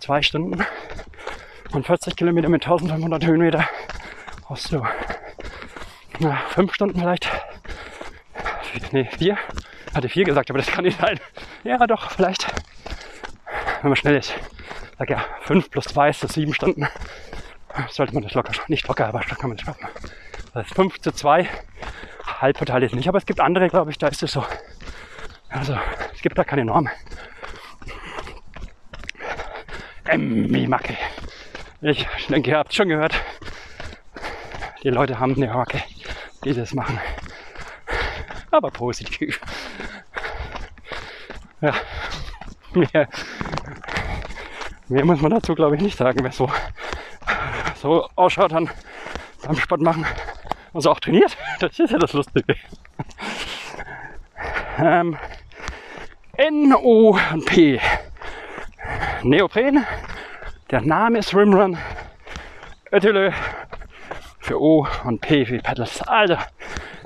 zwei Stunden und 40 Kilometer mit 1500 Höhenmeter brauchst du na, fünf Stunden vielleicht. Nee, vier. Hatte vier gesagt, aber das kann nicht sein. Ja, doch, vielleicht. Wenn man schnell ist. Sag ja, fünf plus zwei ist das sieben Stunden. Sollte man das locker. Nicht locker, aber kann man das schaffen. Das ist fünf zu zwei. Halb verteilt ist nicht, aber es gibt andere, glaube ich, da ist es so. Also, es gibt da keine Norm. Emmy Macke. Ich denke, ihr habt schon gehört. Die Leute haben eine Macke, die das machen. Aber positiv. Ja. Mehr, mehr muss man dazu, glaube ich, nicht sagen. Wer so, so ausschaut dann beim Sport machen und so auch trainiert, das ist ja das Lustige. Ähm, N, O und P. Neopren. Der Name ist Rimrun. Ötülö für O und P für Pedals. Also,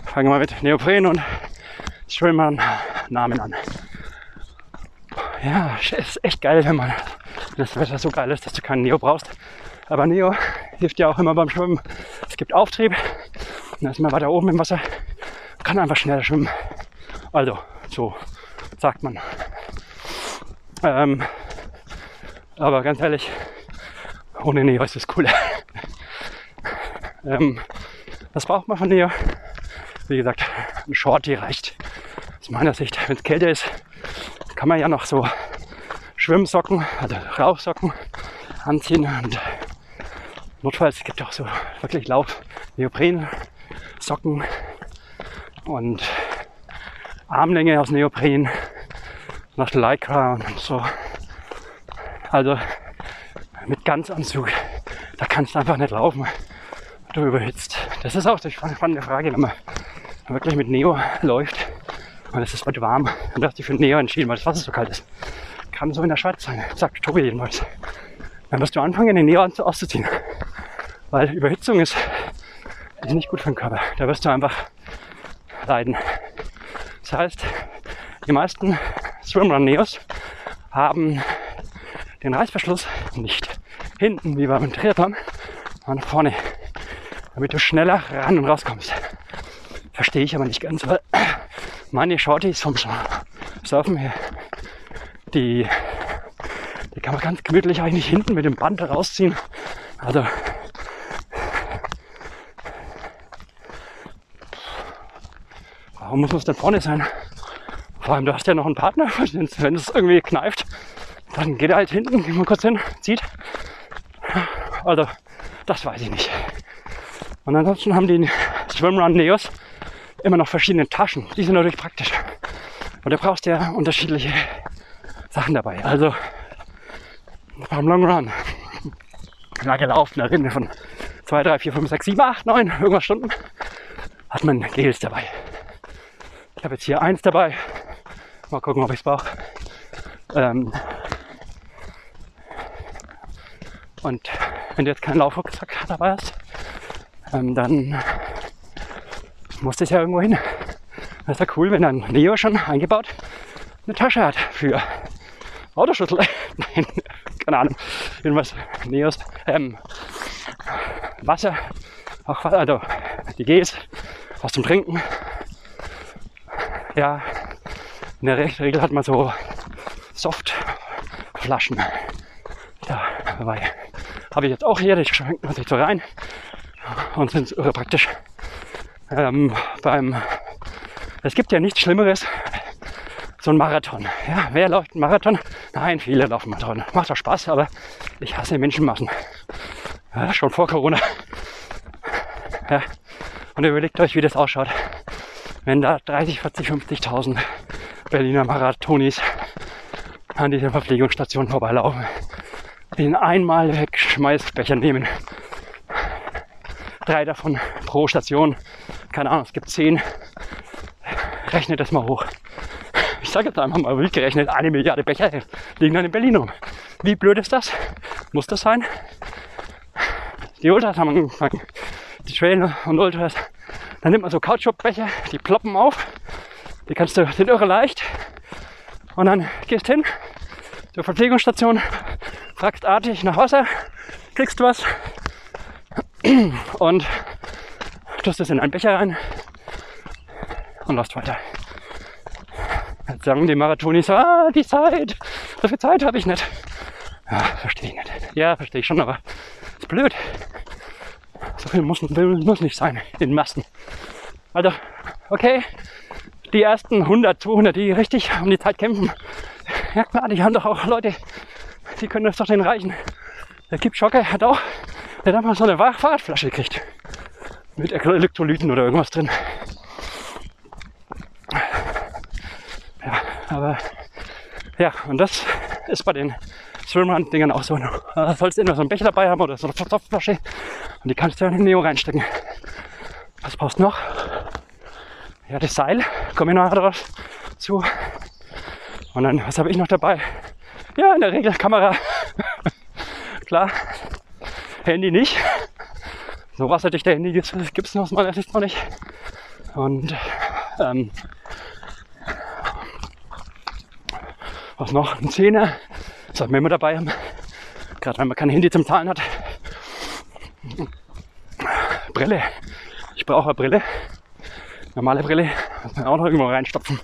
fangen wir mit Neopren und Swimrun Namen an. Ja, ist echt geil, wenn man das Wetter so geil ist, dass du keinen Neo brauchst. Aber Neo hilft ja auch immer beim Schwimmen. Es gibt Auftrieb. Dann ist man weiter oben im Wasser. Kann einfach schneller schwimmen. Also, so sagt man. Ähm, aber ganz ehrlich, ohne Neo ist es cooler. ähm, was braucht man von Neo? Wie gesagt, ein Shorty reicht. Aus meiner Sicht, wenn es kälter ist, kann man ja noch so Schwimmsocken, also Rauchsocken anziehen und notfalls gibt es auch so wirklich Lauf Neopren Socken und Armlänge aus Neopren nach Lycra und so. Also mit Ganzanzug, da kannst du einfach nicht laufen. Du überhitzt. Das ist auch die spannende Frage, wenn man wirklich mit Neo läuft und es ist heute warm du hast dich für Neo entschieden, weil das Wasser so kalt ist. Kann so in der Schweiz sein, sagt Tobi jedenfalls. Dann wirst du anfangen, den Neo auszuziehen. Weil Überhitzung ist, ist nicht gut für den Körper. Da wirst du einfach leiden. Das heißt, die meisten Swimrun Neos haben den Reißverschluss nicht hinten wie beim Triathlon, sondern vorne, damit du schneller ran und rauskommst. Verstehe ich aber nicht ganz, weil meine Shorties vom Surfen her, die, die kann man ganz gemütlich eigentlich hinten mit dem Band rausziehen. Also warum muss es denn vorne sein? Vor allem, du hast ja noch einen Partner, wenn es irgendwie kneift, dann geht er halt hinten, geht mal kurz hin, zieht. Also, das weiß ich nicht. Und ansonsten haben die Swimrun Neos immer noch verschiedene Taschen. Die sind natürlich praktisch. Und da brauchst du ja unterschiedliche Sachen dabei. Also beim Long Run, na gelaufen, Rinne von 2, 3, 4, 5, 6, 7, 8, 9, irgendwas Stunden, hat man Gels dabei. Ich habe jetzt hier eins dabei. Mal gucken, ob ich es brauche. Ähm und wenn du jetzt keinen Laufrucksack dabei hast, ähm, dann musste es ja irgendwo hin. Das ist ja cool, wenn ein Leo schon eingebaut eine Tasche hat für Autoschlüssel. Nein, keine Ahnung. Irgendwas Neos. Ähm, Wasser, auch also die Gs, was zum Trinken. Ja, in der Regel hat man so Softflaschen da dabei. Habe ich jetzt auch hier, die schwenkt man sich so rein und sind irre praktisch ähm, beim, es gibt ja nichts Schlimmeres, so ein Marathon. Ja, wer läuft einen Marathon? Nein, viele laufen Marathon. Macht doch Spaß, aber ich hasse Menschenmassen. Ja, schon vor Corona. Ja, und überlegt euch, wie das ausschaut, wenn da 30, 40, 50.000 Berliner Marathonis an dieser Verpflegungsstation vorbeilaufen, den einmal Wegschmeißbecher nehmen drei davon pro Station. Keine Ahnung, es gibt zehn. Rechnet das mal hoch. Ich sage jetzt einfach mal wild gerechnet, eine Milliarde Becher liegen dann in Berlin rum. Wie blöd ist das? Muss das sein? Die Ultras haben angefangen, die Trail und Ultras. Dann nimmt man so Kautschukbecher, die ploppen auf. Die kannst du, sind irre leicht. Und dann gehst hin zur Verpflegungsstation, fragst artig nach Wasser, kriegst was, und tust es in einen Becher rein und läufst weiter. Jetzt sagen die Marathonis, ah, die Zeit, so viel Zeit habe ich nicht. Ja, verstehe ich nicht. Ja, verstehe ich schon, aber ist blöd. So viel muss, muss nicht sein in Massen. Also, okay, die ersten 100, 200, die richtig um die Zeit kämpfen, ja klar, die haben doch auch Leute, die können das doch den reichen. Der Kip Schocker hat auch der hat mal so eine Fahrradflasche gekriegt. Mit Elektrolyten oder irgendwas drin. Ja, aber ja, und das ist bei den Swimrun-Dingern auch so. Da sollst du immer so einen Becher dabei haben oder so eine Softflasche und die kannst du in den Neo reinstecken. Was brauchst du noch? Ja, das Seil, komme ich nachher drauf zu. Und dann, was habe ich noch dabei? Ja, in der Regel Kamera. Klar. Handy nicht. So wasserdichte Handy gibt es aus meiner Sicht noch nicht. Und ähm, was noch? Ein Zehner. Sollten wir immer dabei haben. Gerade wenn man kein Handy zum Zahlen hat. Brille. Ich brauche eine Brille. Normale Brille. Muss man auch noch irgendwo reinstopfen.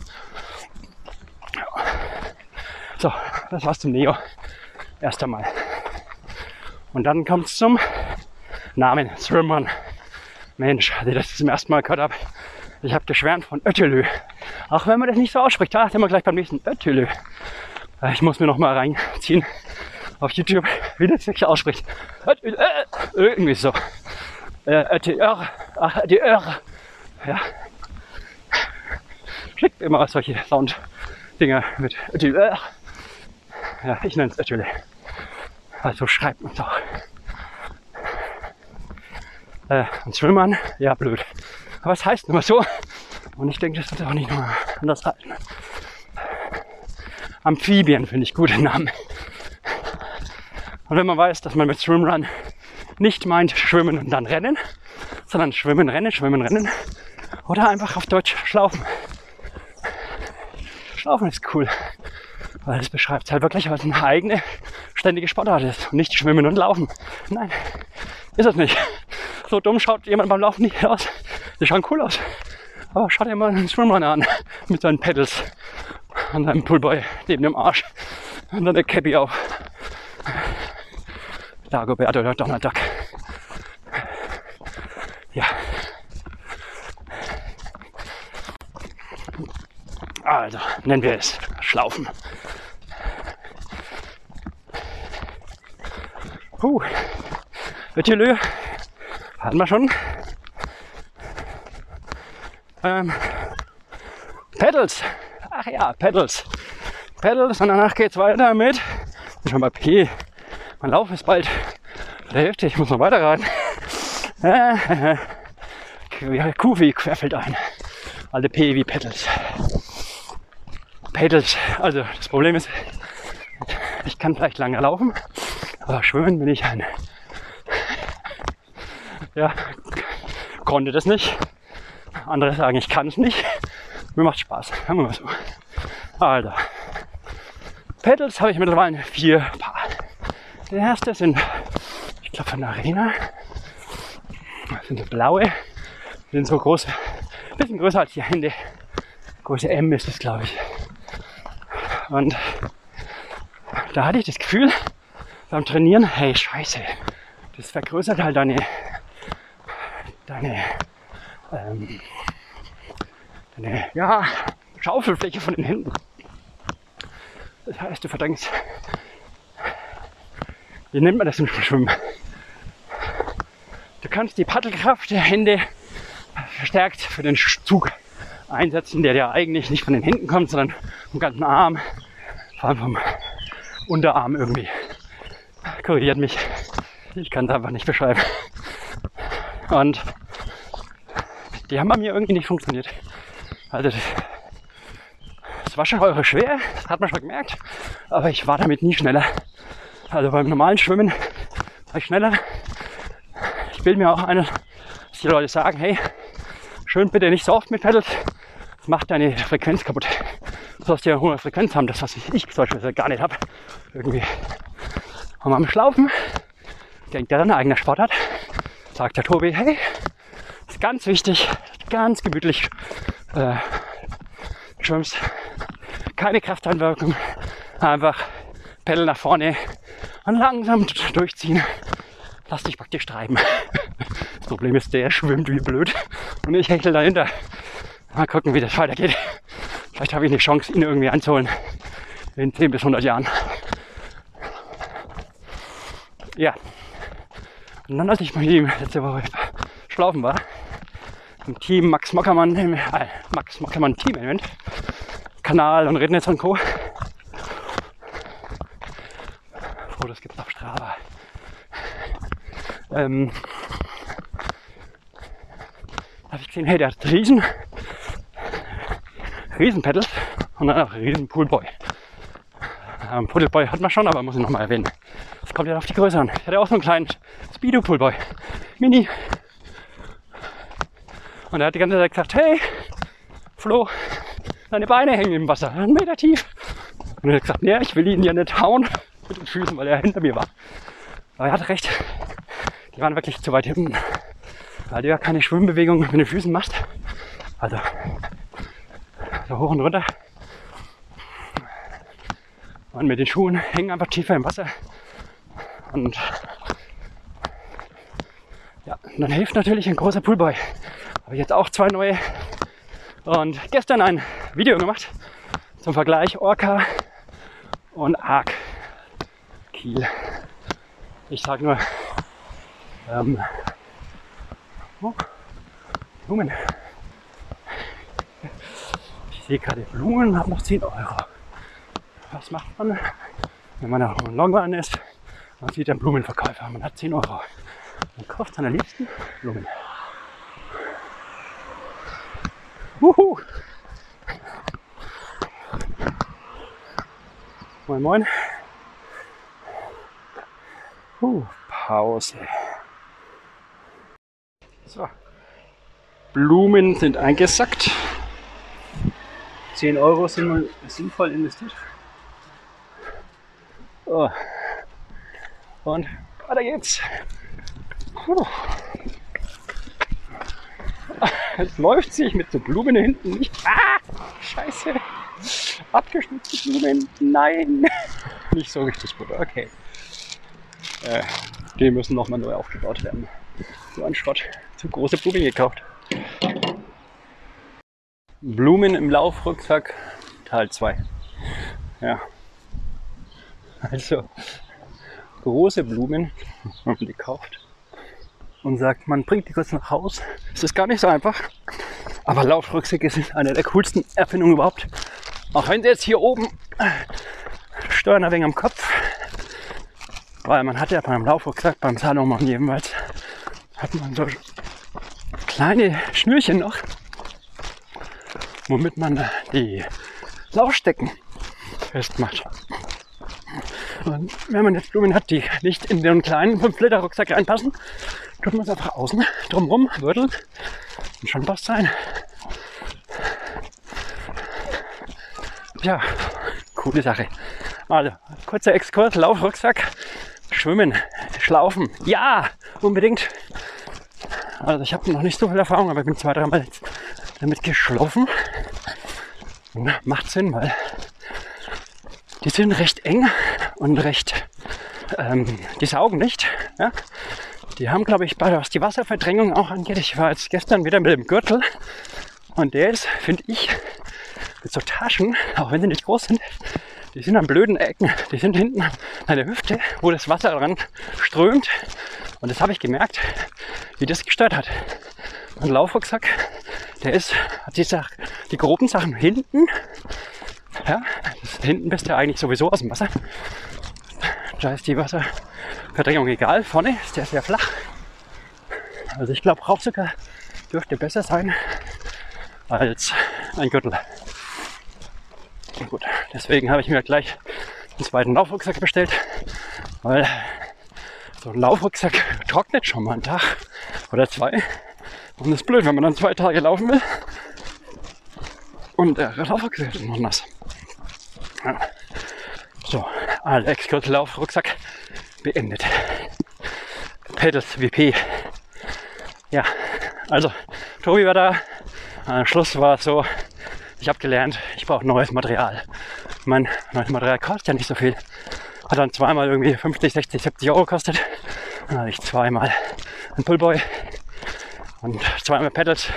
So, das war's zum Neo. Erst einmal. Und dann kommt es zum Namen. Swimrun. Mensch, als ich das zum ersten Mal gehört habe, ich habe geschwärmt von Öttelö. Auch wenn man das nicht so ausspricht, da sind wir gleich beim nächsten Öttelö. Äh, ich muss mir noch mal reinziehen auf YouTube, wie das sich ausspricht. Öttelö, äh, irgendwie so. Öttelö, ach, Öttelö. Ja. Schickt immer solche Sound-Dinger mit Öttelö. Ja, ich nenne es Öttelö. Also schreibt man auch. Äh, und Schwimmern, ja blöd. Aber es heißt immer so. Und ich denke, das wird auch nicht nur anders halten. Amphibien finde ich gute Namen. Und wenn man weiß, dass man mit Swimrun nicht meint schwimmen und dann rennen, sondern schwimmen, rennen, schwimmen, rennen. Oder einfach auf Deutsch schlaufen. Schlaufen ist cool. Weil es beschreibt halt wirklich, was eine eigene, ständige Sportart ist. Nicht schwimmen und laufen. Nein, ist es nicht. So dumm schaut jemand beim Laufen nicht aus. Die schauen cool aus. Aber schaut dir mal einen Swimrunner an. Mit seinen Pedals. An seinem Pullboy neben dem Arsch. Und dann der Cappy auf. Dagobert oder Donald Duck. Ja. Also, nennen wir es Schlaufen. Puh. Ötjelö hatten wir schon. Ähm, Pedals. Ach ja, Pedals. Pedals und danach geht's weiter mit. Bin schon bei P. Mein Lauf ist bald der Hälfte. Ich muss noch weiter reiten. Q wie querfeld ein. Alle P wie Pedals. Pedals. Also das Problem ist, ich kann vielleicht lange laufen, aber schwimmen bin ich ein ja, konnte das nicht. Andere sagen, ich kann es nicht. Mir macht Spaß. Sagen wir mal so. Also, Pedals habe ich mittlerweile vier Paar. Der erste sind, ich glaube von der Arena. Das sind so blaue. Die sind so groß, bisschen größer als die Hände. Größe M ist es, glaube ich. Und da hatte ich das Gefühl beim Trainieren, hey Scheiße, das vergrößert halt deine deine, ähm, deine ja, Schaufelfläche von den Händen. Das heißt, du verdrängst, wie nennt man das im Schwimmen? Du kannst die Paddelkraft der Hände verstärkt für den Zug einsetzen, der ja eigentlich nicht von den Händen kommt, sondern vom ganzen Arm, allem vom Unterarm irgendwie. Korrigiert mich. Ich kann es einfach nicht beschreiben. Und die haben bei mir irgendwie nicht funktioniert. Also das, das war schon eure schwer, das hat man schon gemerkt, aber ich war damit nie schneller. Also beim normalen Schwimmen war ich schneller. Ich will mir auch eine, dass die Leute sagen, hey, schön bitte nicht so oft mit Pedals, das macht deine Frequenz kaputt. Sollst ja eine hohe Frequenz haben, das was ich zum Beispiel gar nicht habe. Irgendwie. Und beim Schlaufen denkt er an eine eigene Sportart sagt der Tobi, hey, ist ganz wichtig, ganz gemütlich äh, schwimmst. Keine Krafteinwirkung, einfach Pedal nach vorne und langsam durchziehen. Lass dich praktisch treiben. Das Problem ist, der schwimmt wie blöd und ich hechel dahinter. Mal gucken, wie das weitergeht. Vielleicht habe ich eine Chance, ihn irgendwie einzuholen in 10 bis 100 Jahren. Ja, und dann, als ich mit ihm letzte Woche schlafen war, im Team Max Mockermann, im äh, Max Mockermann Team Event, Kanal und Rednetz und Co. Fotos gibt es auf Strava. Ähm, habe ich gesehen, hey, der hat riesen, riesen Pedals Und dann noch ein riesen Poolboy. Ähm, Puddleboy hat man schon, aber muss ich nochmal erwähnen. Das kommt ja auf die Größe an. Ich hatte auch so einen kleinen Speedo Poolboy. Mini. Und er hat die ganze Zeit gesagt, hey, Flo, deine Beine hängen im Wasser, einen Meter tief. Und er hat gesagt, nee, ich will ihn ja nicht hauen mit den Füßen, weil er hinter mir war. Aber er hatte recht. Die waren wirklich zu weit hinten. Weil du ja keine Schwimmbewegung mit den Füßen machst. Also, so hoch und runter. Und mit den Schuhen hängen einfach tiefer im Wasser. Und ja, dann hilft natürlich ein großer Poolboy. Habe ich jetzt auch zwei neue. Und gestern ein Video gemacht zum Vergleich Orca und Arc Kiel. Ich sag nur, ähm, oh, Blumen. Sehe gerade Blumen und habe noch 10 Euro. Was macht man, wenn man auf einem Longrun ist? Man sieht einen Blumenverkäufer, man hat 10 Euro. Man kauft seine liebsten Blumen. Wuhu! Moin Moin. Uh, Pause. So. Blumen sind eingesackt. 10 Euro sind sinnvoll investiert. Oh. Und weiter geht's. Es läuft sich mit so Blumen hinten nicht. Ah! Scheiße! Abgeschnittene Blumen. Nein! Nicht so richtig gut. Okay. Äh, die müssen nochmal neu aufgebaut werden. So ein Schrott. Zu große Blumen gekauft. Blumen im Laufrucksack, Teil 2. Ja. Also, große Blumen, man die kauft und sagt, man bringt die kurz nach Haus. Es ist gar nicht so einfach. Aber Laufrucksäcke sind eine der coolsten Erfindungen überhaupt. Auch wenn sie jetzt hier oben steuern ein wenig am Kopf. Weil man hat ja beim Laufrucksack, beim Salomon jedenfalls, hat man so kleine Schnürchen noch, womit man die Laufstecken festmacht. Und wenn man jetzt Blumen hat, die nicht in den kleinen 5-Liter-Rucksack reinpassen, tut man es einfach außen drumrum würdeln und schon passt sein. Ja, coole Sache. Also, kurzer Exkurs, Laufrucksack, Schwimmen, Schlaufen. Ja, unbedingt. Also ich habe noch nicht so viel Erfahrung, aber ich bin zwei, dreimal damit geschlafen. macht Sinn, weil die sind recht eng und recht, ähm, die saugen nicht. Ja? Die haben, glaube ich, was die Wasserverdrängung auch angeht. Ich war jetzt gestern wieder mit dem Gürtel und der ist, finde ich, mit so Taschen, auch wenn sie nicht groß sind, die sind an blöden Ecken. Die sind hinten an der Hüfte, wo das Wasser dran strömt. Und das habe ich gemerkt, wie das gestört hat. Ein Laufrucksack, der ist, hat die, die groben Sachen hinten. Ja, hinten bist du eigentlich sowieso aus dem Wasser. Da ist die Wasserverdrängung egal. Vorne ist der sehr flach. Also ich glaube, Rauchzucker dürfte besser sein als ein Gürtel. Gut, deswegen habe ich mir gleich einen zweiten Laufrucksack bestellt, weil so ein Laufrucksack trocknet schon mal einen Tag oder zwei. Und das ist blöd, wenn man dann zwei Tage laufen will und der Laufrucksack ist noch nass. Ja. So, Alex Gürtel Laufrucksack beendet. Pedals WP. Ja, also Tobi war da. Am Schluss war es so, ich habe gelernt, ich brauche neues Material. Mein neues Material kostet ja nicht so viel. Hat dann zweimal irgendwie 50, 60, 70 Euro gekostet. Dann hatte ich zweimal ein Pullboy und zweimal Pedals,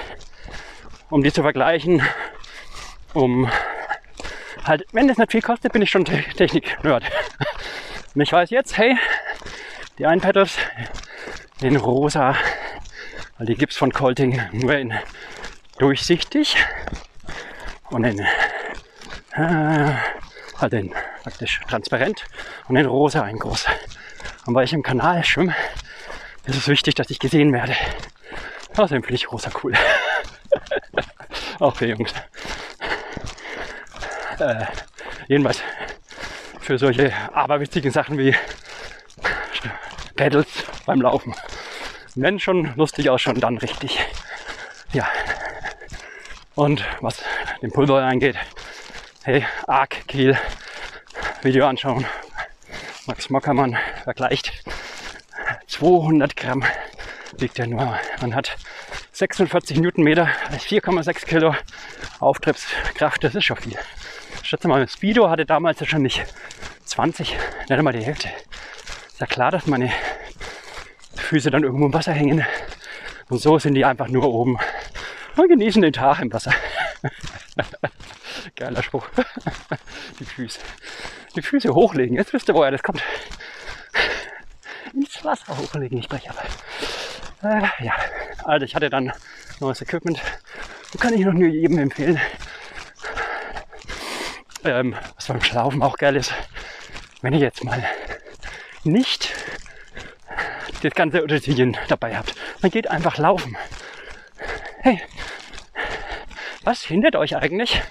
um die zu vergleichen. Um halt, wenn das nicht viel kostet, bin ich schon Technik-Nerd. Und ich weiß jetzt, hey, die einen Pedals in rosa, weil die gibt es von Colting nur in durchsichtig und in, äh, halt in praktisch transparent und in rosa ein groß. Und weil ich im Kanal schwimme, ist es wichtig, dass ich gesehen werde. Außerdem finde ich rosa cool. Auch für Jungs. Äh, jedenfalls für solche aberwitzigen Sachen wie Pedals beim Laufen. Wenn schon lustig aus, schon dann richtig. Ja. Und was den Pulver angeht, hey, Arc Kiel Video anschauen. Max Mockermann vergleicht 200 Gramm wiegt er nur. Man hat 46 Newtonmeter, 4,6 Kilo Auftriebskraft, das ist schon viel. Schätze mal, Speedo hatte damals ja schon nicht 20, nicht einmal die Hälfte. Ist ja klar, dass meine Füße dann irgendwo im Wasser hängen. Und so sind die einfach nur oben und genießen den Tag im Wasser. Geiler Spruch. Die Füße. Die Füße hochlegen. Jetzt wisst ihr, woher das kommt. Wasser hochlegen, ich spreche aber. Äh, ja, also ich hatte dann neues Equipment. Kann ich noch nur jedem empfehlen. Ähm, was beim Schlaufen auch geil ist, wenn ihr jetzt mal nicht das ganze Utensilien dabei habt, dann geht einfach laufen. Hey, was hindert euch eigentlich,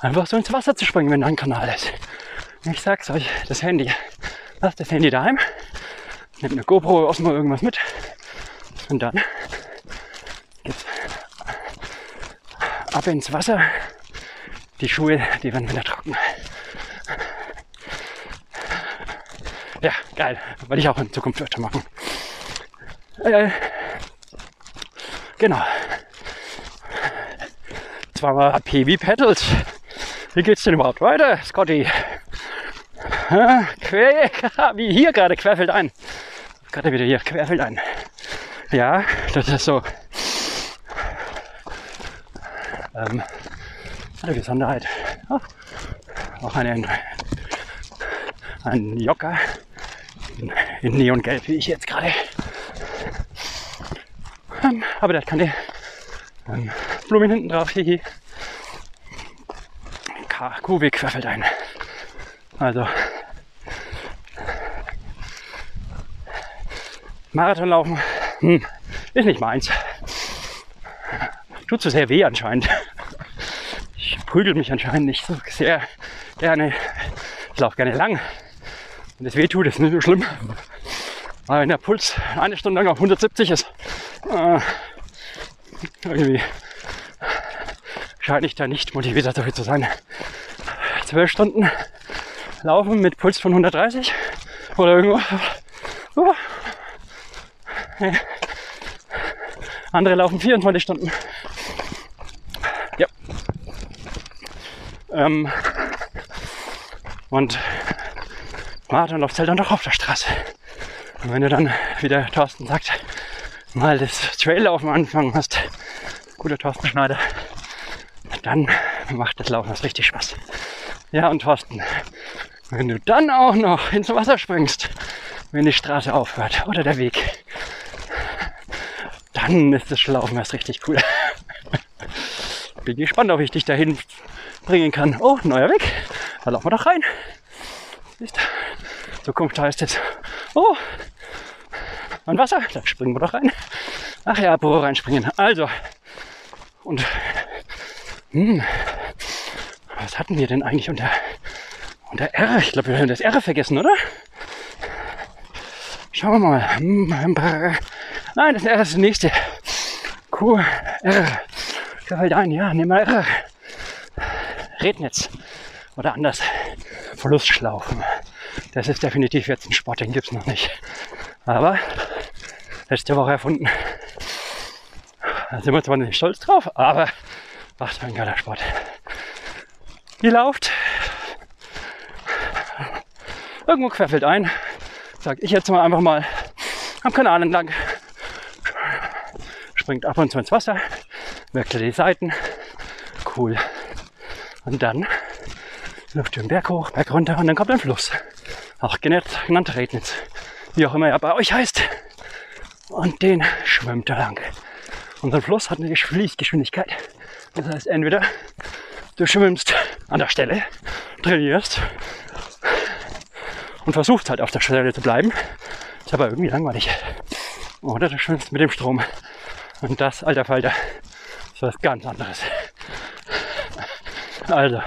einfach so ins Wasser zu springen, wenn da ein Kanal ist? Ich sag's euch, das Handy. Lasst das Handy daheim, nehmt eine GoPro, Osmo irgendwas mit und dann geht's ab ins Wasser. Die Schuhe, die werden wieder trocken. Ja, geil. Werde ich auch in Zukunft öfter machen. Äh, genau. Zweimal PV Pedals. Wie geht's denn überhaupt weiter, Scotty? Quer, wie hier gerade, querfeld ein. Gerade wieder hier, querfeld ein. Ja, das ist so ähm, eine Besonderheit. Auch ein, ein Jocker in, in Neongelb, wie ich jetzt gerade. Ähm, aber der hat keine ähm, Blumen hinten drauf. Hihi. Kuhweg querfeld ein. Also Marathon laufen hm, ist nicht meins. Tut so sehr weh anscheinend. Ich prügel mich anscheinend nicht so sehr gerne. Ich laufe gerne lang. Und das weh tut, ist nicht so schlimm. Aber wenn der Puls eine Stunde lang auf 170 ist, äh, irgendwie scheine ich da nicht motiviert dafür zu sein. Zwölf Stunden laufen mit Puls von 130 oder irgendwo. Uh, andere laufen 24 Stunden. Ja. Ähm, und Marathon läuft halt dann doch auf der Straße. Und wenn du dann, wie der Thorsten sagt, mal das Traillaufen anfangen hast, guter Thorsten Schneider, dann macht das Laufen das richtig Spaß. Ja, und Thorsten, wenn du dann auch noch ins Wasser springst, wenn die Straße aufhört oder der Weg, dann ist das Schlaufen erst richtig cool. Bin gespannt, ob ich dich dahin bringen kann. Oh, neuer Weg. Da laufen wir doch rein. Siehst Zukunft heißt jetzt, oh, ein Wasser, da springen wir doch rein. Ach ja, apropos reinspringen. Also, und, hm, was hatten wir denn eigentlich unter, unter R? Ich glaube, wir haben das R vergessen, oder? Schauen wir mal. Nein, das ist das nächste. Q, R. Gefällt ein, ja, nehmen wir R. Rednetz. Oder anders. Verlustschlaufen. Das ist definitiv jetzt ein Sport, den gibt es noch nicht. Aber letzte Woche erfunden. Da sind wir zwar nicht stolz drauf, aber macht ein geiler Sport. Die lauft irgendwo querfeld ein. Sag ich jetzt mal einfach mal am Kanal entlang springt ab und zu ins Wasser, wechselt die Seiten. Cool. Und dann läuft den Berg hoch, Berg runter und dann kommt ein Fluss. Auch genannt Rednitz. Wie auch immer er bei euch heißt. Und den schwimmt er lang. Unser Fluss hat eine Fließgeschwindigkeit. Das heißt, entweder du schwimmst an der Stelle, trainierst und versuchst halt auf der Stelle zu bleiben. Ist aber irgendwie langweilig. Oder du schwimmst mit dem Strom. Und das, alter Falter, ist was ganz anderes. Also,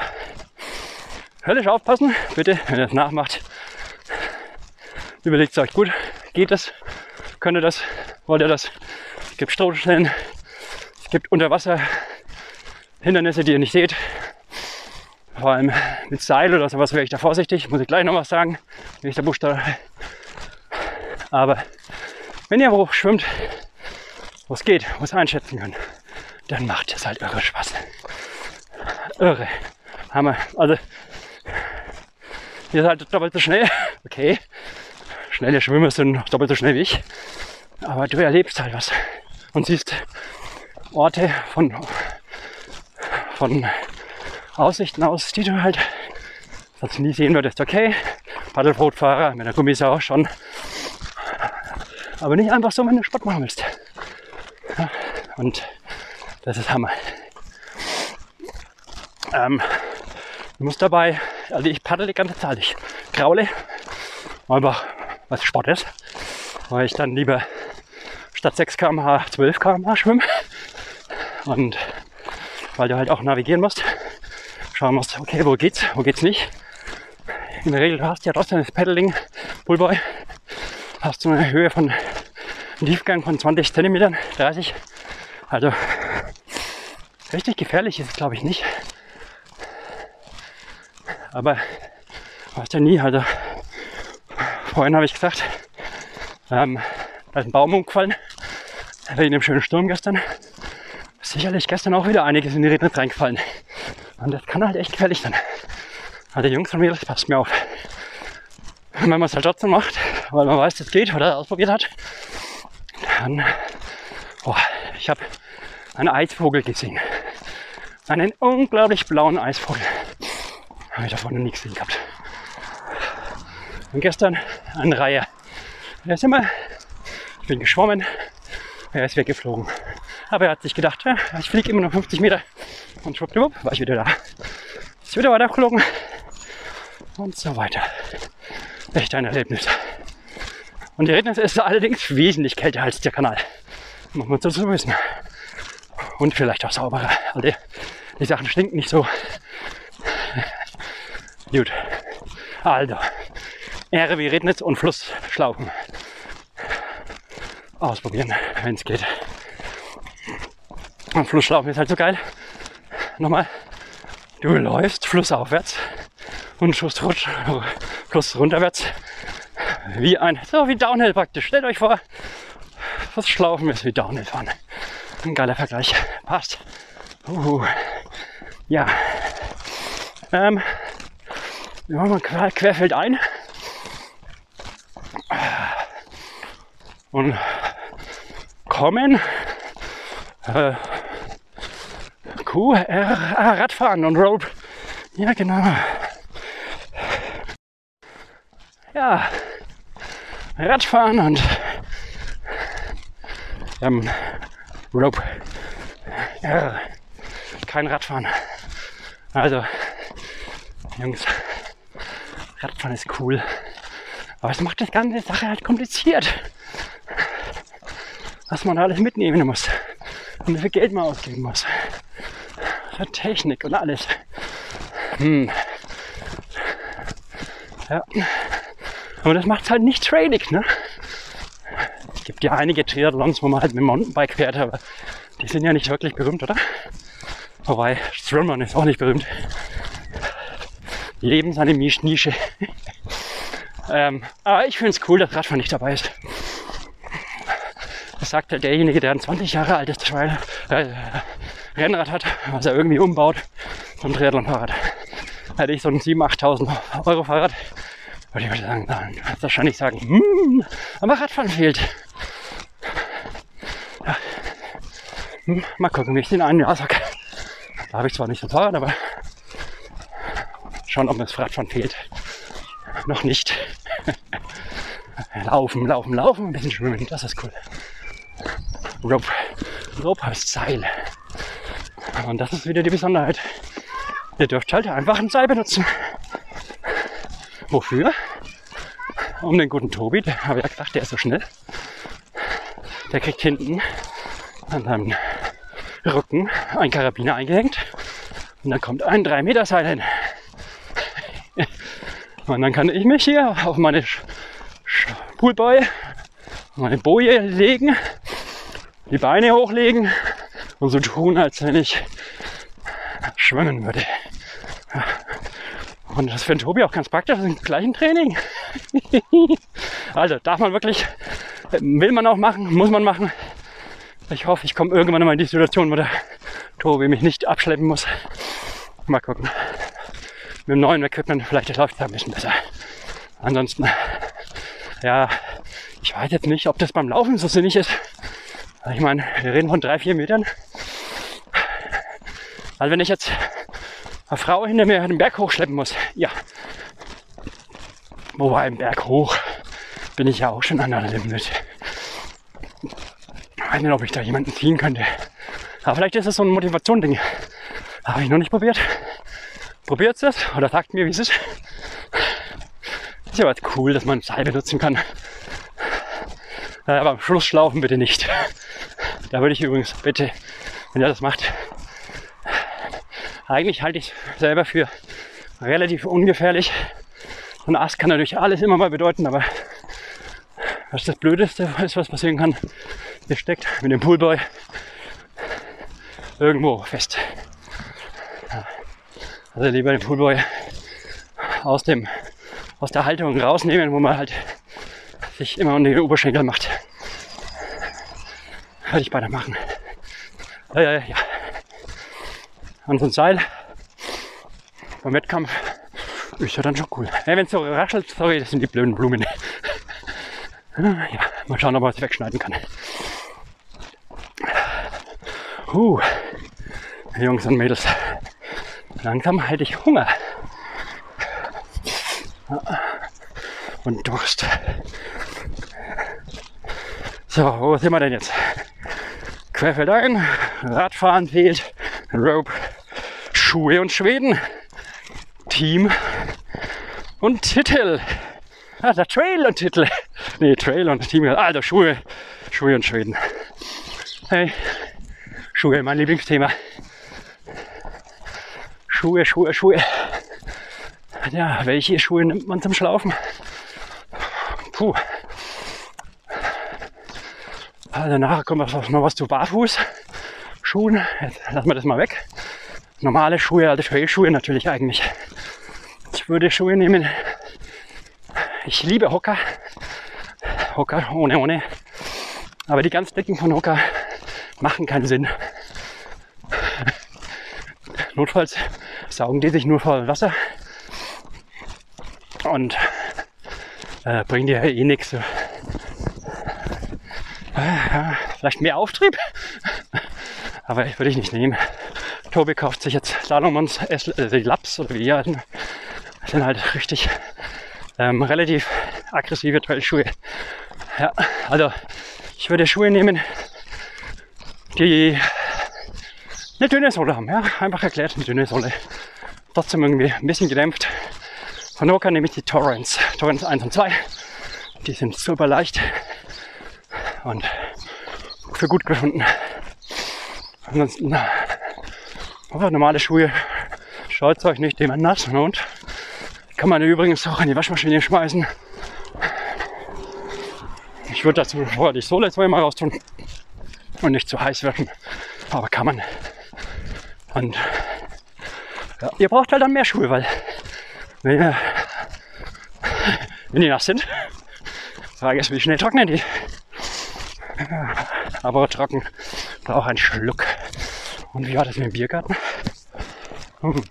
höllisch aufpassen, bitte, wenn ihr das nachmacht. Überlegt euch gut, geht das? Könnt ihr das? Wollt ihr das? Es gibt Strohstellen, es gibt Unterwasser Hindernisse, die ihr nicht seht. Vor allem mit Seil oder sowas wäre ich da vorsichtig, muss ich gleich noch was sagen, wenn ich der Buchstabe. Aber wenn ihr hoch schwimmt, wo es geht, wo es einschätzen könnt, dann macht es halt irre Spaß. Irre. Hammer. Also, ihr seid doppelt so schnell. Okay. Schnelle Schwimmer sind doppelt so schnell wie ich. Aber du erlebst halt was. Und siehst Orte von, von Aussichten aus, die du halt sonst nie sehen würdest. Okay, Paddelbootfahrer mit der Gummisau schon. Aber nicht einfach so, wenn du Sport machen willst. Und das ist Hammer. Ähm, du musst dabei, also ich paddel die ganze Zeit, ich kraule einfach, was Sport ist, weil ich dann lieber statt 6 km/h 12 km/h schwimme und weil du halt auch navigieren musst schauen musst, okay, wo geht's, wo geht's nicht. In der Regel hast du ja trotzdem das Paddling Bullboy. Hast du eine Höhe von Tiefgang von 20 cm, 30. Also richtig gefährlich ist es glaube ich nicht. Aber weißt ja nie, also vorhin habe ich gesagt, ähm, da ist ein Baum umgefallen, wegen dem schönen Sturm gestern. Sicherlich gestern auch wieder einiges in die Redner reingefallen. Und das kann halt echt gefährlich sein. Also Jungs und Mädels, passt mir auf. wenn man es halt trotzdem macht, weil man weiß, es geht oder ausprobiert hat, dann, boah, ich habe einen Eisvogel gesehen. Einen unglaublich blauen Eisvogel. Habe ich davon noch nie gesehen gehabt. Und gestern ein Reihe. Der ist immer, ich bin geschwommen, er ist weggeflogen. Aber er hat sich gedacht, ja, ich fliege immer noch 50 Meter. Und schwuppdiwupp war ich wieder da. Ist wieder weiter geflogen. Und so weiter. Echt ein Erlebnis. Und die Rednis ist allerdings wesentlich kälter als der Kanal. Muss man so zu wissen. Und vielleicht auch sauberer. Also die Sachen stinken nicht so. Gut. Also. Ehre wie Rednitz und Flussschlaufen. Ausprobieren, wenn es geht. Und Flussschlaufen ist halt so geil. Nochmal. Du läufst flussaufwärts und Schuss rutsch, Fluss runterwärts. Wie ein, so wie Downhill praktisch. Stellt euch vor, Flussschlaufen ist wie Downhill fahren. Ein geiler Vergleich. Passt. Uh, ja. Ähm, wir machen mal quer, querfeld ein. Und kommen äh, Q, R, ah, Radfahren und Rope. Ja, genau. Ja, Radfahren und ähm, Rope. R. Kein Radfahren. Also, Jungs, Radfahren ist cool. Aber es macht das ganze Sache halt kompliziert. Was man alles mitnehmen muss. Und wie viel Geld man ausgeben muss Technik und alles. Hm. Ja. Aber das macht halt nicht trainig, ne? Es gibt ja einige Triathlons, wo man halt mit dem Mountainbike fährt, aber die sind ja nicht wirklich berühmt, oder? Wobei, Strömern ist auch nicht berühmt. Leben seine Nische. ähm, aber ich finde es cool, dass Radfahren nicht dabei ist. Das sagt derjenige, der ein 20 Jahre altes Trail, äh, Rennrad hat, was er irgendwie umbaut zum Triathlon-Fahrrad. Hätte ich so ein 7.000, 8.000 Euro Fahrrad, würde ich sagen, dann wahrscheinlich sagen, hm, aber Radfahren fehlt. Ja. Hm, mal gucken, wie ich den einen Jahr sage. Da habe ich zwar nicht so ein Fahrrad, aber schauen, ob mir das Radfahren fehlt. Noch nicht. laufen, laufen, laufen, ein bisschen schwimmen, das ist cool. Rope. Rope heißt Seil. Und das ist wieder die Besonderheit. Ihr dürft halt einfach ein Seil benutzen. Wofür? Um den guten Tobi, der habe ja gesagt, der ist so schnell. Der kriegt hinten an seinem Rücken ein Karabiner eingehängt. Und dann kommt ein 3 Meter Seil hin. Und dann kann ich mich hier auf meine Poolboy, meine Boje legen, die Beine hochlegen und so tun, als wenn ich schwimmen würde. Und das den Tobi auch ganz praktisch, im gleichen Training. also darf man wirklich, will man auch machen, muss man machen. Ich hoffe, ich komme irgendwann mal in die Situation, wo der Tobi mich nicht abschleppen muss. Mal gucken. Mit dem neuen Equipment vielleicht läuft es ein bisschen besser. Ansonsten, ja, ich weiß jetzt nicht, ob das beim Laufen so sinnig ist. Ich meine, wir reden von drei, vier Metern. Also wenn ich jetzt eine Frau hinter mir den Berg hochschleppen muss, ja. Wobei im Berg hoch bin ich ja auch schon an der Limit. Ich weiß nicht, ob ich da jemanden ziehen könnte. Aber vielleicht ist es so ein Motivation-Ding. Habe ich noch nicht probiert. Probiert es oder sagt mir, wie es ist. Ist ja was cool, dass man Seil benutzen kann. Aber am Schluss schlaufen bitte nicht. Da würde ich übrigens bitte, wenn ihr das macht, eigentlich halte ich es selber für relativ ungefährlich. So ein Ast kann natürlich alles immer mal bedeuten, aber was das Blödeste ist, was passieren kann, ihr steckt mit dem Poolboy irgendwo fest. Also lieber den Poolboy aus, dem, aus der Haltung rausnehmen, wo man halt sich immer unter den Oberschenkel macht. Würde ich beide machen. Ja, ja, ja. Und so ein Seil beim Wettkampf ist ja dann schon cool. Ja, Wenn es so raschelt, sorry, das sind die blöden Blumen. ja, mal schauen, ob man es wegschneiden kann. Huh. Jungs und Mädels, langsam halte ich Hunger. Und Durst. So, wo sind wir denn jetzt? Querfeldein, Radfahren fehlt, Rope, Schuhe und Schweden, Team und Titel. Der Trail und Titel. Nee, Trail und Team. Also Schuhe, Schuhe und Schweden. Hey, Schuhe, mein Lieblingsthema. Schuhe, Schuhe, Schuhe. Ja, welche Schuhe nimmt man zum Schlaufen? Puh. Nachher kommt noch was zu Barfußschuhen. Jetzt lassen wir das mal weg. Normale Schuhe, alte Trailschuhe natürlich eigentlich. Ich würde Schuhe nehmen. Ich liebe Hocker. Hocker ohne ohne. Aber die ganz dicken von Hocker machen keinen Sinn. Notfalls saugen die sich nur voll Wasser und äh, bringen dir eh nichts. Vielleicht mehr Auftrieb, aber ich würde ich nicht nehmen. Tobi kauft sich jetzt Salomons äh, Laps oder wie die heißen. Das sind halt richtig ähm, relativ aggressive Trailschuhe. Ja, also ich würde Schuhe nehmen, die eine dünne Sohle haben. Ja? Einfach erklärt, eine dünne Sohle. Trotzdem irgendwie ein bisschen gedämpft. Von Hoka nehme ich die Torrents. Torrents 1 und 2. Die sind super leicht und für gut gefunden. Ansonsten einfach normale Schuhe. Schaut euch nicht, die werden nass und kann man übrigens auch in die Waschmaschine schmeißen. Ich würde dazu vorher die Sohle zweimal raustun und nicht zu heiß werden. Aber kann man. Und ja, ihr braucht halt dann mehr Schuhe, weil wenn, wenn die nass sind, Frage ist, wie schnell trocknen die. Aber trocken braucht einen Schluck. Und wie war das mit dem Biergarten? Hm.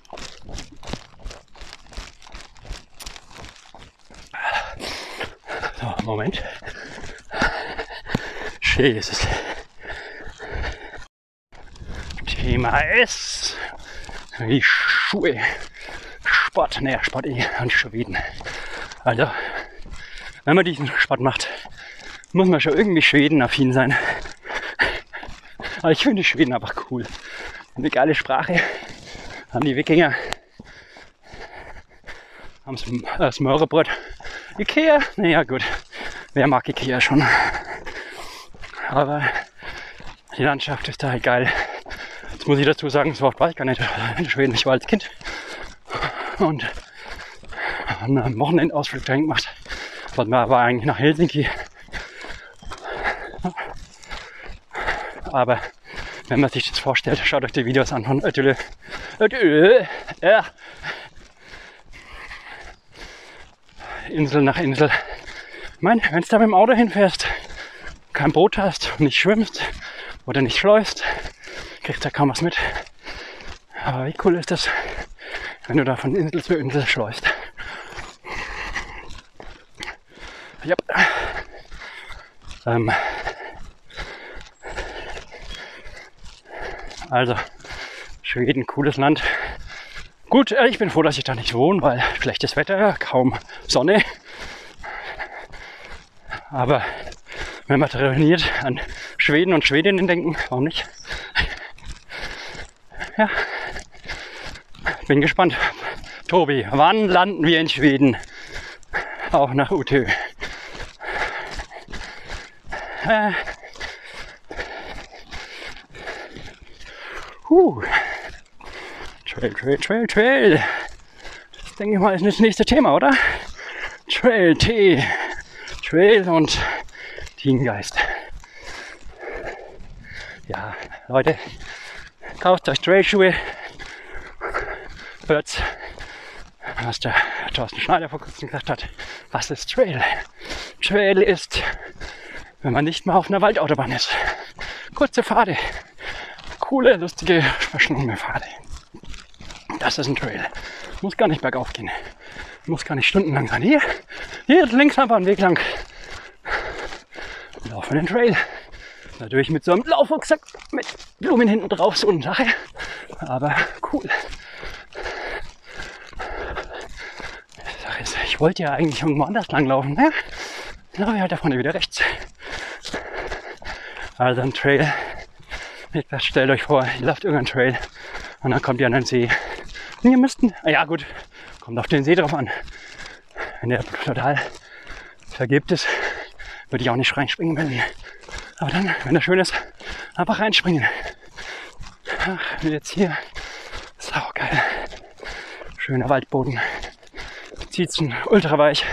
So, Moment. Jesus. Thema S. Die Schuhe. Sport, naja, Sport eh und Schweden. Also, wenn man diesen Sport macht, muss man schon irgendwie Schweden-affin sein. Aber ich finde Schweden einfach cool. Eine geile Sprache. Haben die Wikinger. Haben das Smörrebröt. Ikea, naja gut. Wer mag Ikea schon? Aber die Landschaft ist da halt geil. Jetzt muss ich dazu sagen, so oft war ich gar nicht in Schweden. Ich war als Kind. Und einen Wochenendausflug dahin gemacht. War eigentlich nach Helsinki. Aber wenn man sich das vorstellt, schaut euch die Videos an von Ötülö. Ja. Insel nach Insel. Ich meine, wenn du da mit dem Auto hinfährst, kein Boot hast nicht schwimmst oder nicht schleust, kriegst du da kaum was mit. Aber wie cool ist das, wenn du da von Insel zu Insel schleust. Yep. Ähm, also, Schweden, cooles Land. Gut, äh, ich bin froh, dass ich da nicht wohne, weil schlechtes Wetter, kaum Sonne. Aber wenn man trainiert an Schweden und Schwedinnen denken, warum nicht? Ja, bin gespannt. Tobi, wann landen wir in Schweden? Auch nach Utö. Äh. Huh. Trail, Trail, Trail, Trail. Das denke ich mal ist das nächste Thema, oder? Trail, Tee, Trail und Teamgeist. Ja, Leute, kauft euch Trailschuhe. Hört, was der Thorsten Schneider vor kurzem gesagt hat. Was ist Trail? Trail ist, wenn man nicht mehr auf einer Waldautobahn ist. Kurze Pfade. Coole, lustige, verschlungene Pfade. Das ist ein Trail. Muss gar nicht bergauf gehen. Muss gar nicht stundenlang sein. Hier, hier links einfach einen Weg lang. Laufen den Trail. Natürlich mit so einem Laufrucksack mit Blumen hinten drauf, so eine Sache. Aber cool. Ich wollte ja eigentlich irgendwo anders lang laufen. Ne? Na, wir halt da vorne wieder rechts. Also ein Trail. Stellt euch vor, ihr lauft irgendeinen Trail und dann kommt ihr an den See. Und ihr müssten, ja gut, kommt auf den See drauf an. Wenn der total vergibt ist, würde ich auch nicht reinspringen wollen. Aber dann, wenn er schön ist, einfach reinspringen. Ach, jetzt hier. Sau geil. Schöner Waldboden. Zieht's ultra weich.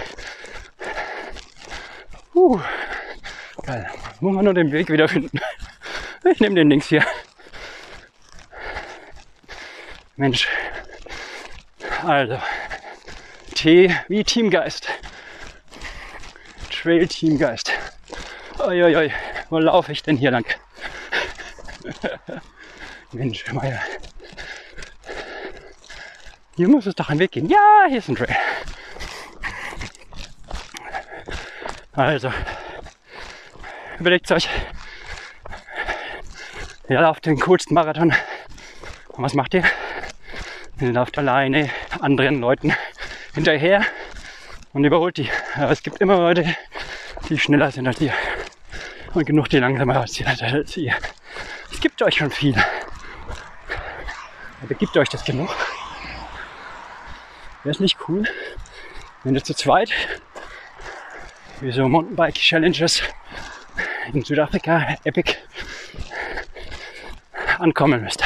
Uh, geil. Muss man nur den Weg wieder finden. Ich nehme den links hier. Mensch. Also. T wie Teamgeist. Trail Teamgeist. Uiuiui, wo laufe ich denn hier lang? Mensch, Meier. Hier muss es doch ein Weg gehen. Ja, hier ist ein Trail. Also, überlegt euch, ihr lauft den coolsten Marathon. Und was macht ihr? Ihr lauft alleine anderen Leuten hinterher und überholt die. Aber es gibt immer Leute, die schneller sind als ihr. Und genug, die langsamer als ihr. Es gibt euch schon viel. Aber gibt euch das genug? Wäre es nicht cool, wenn ihr zu zweit wie so Mountainbike Challenges in Südafrika, Epic, ankommen müsst.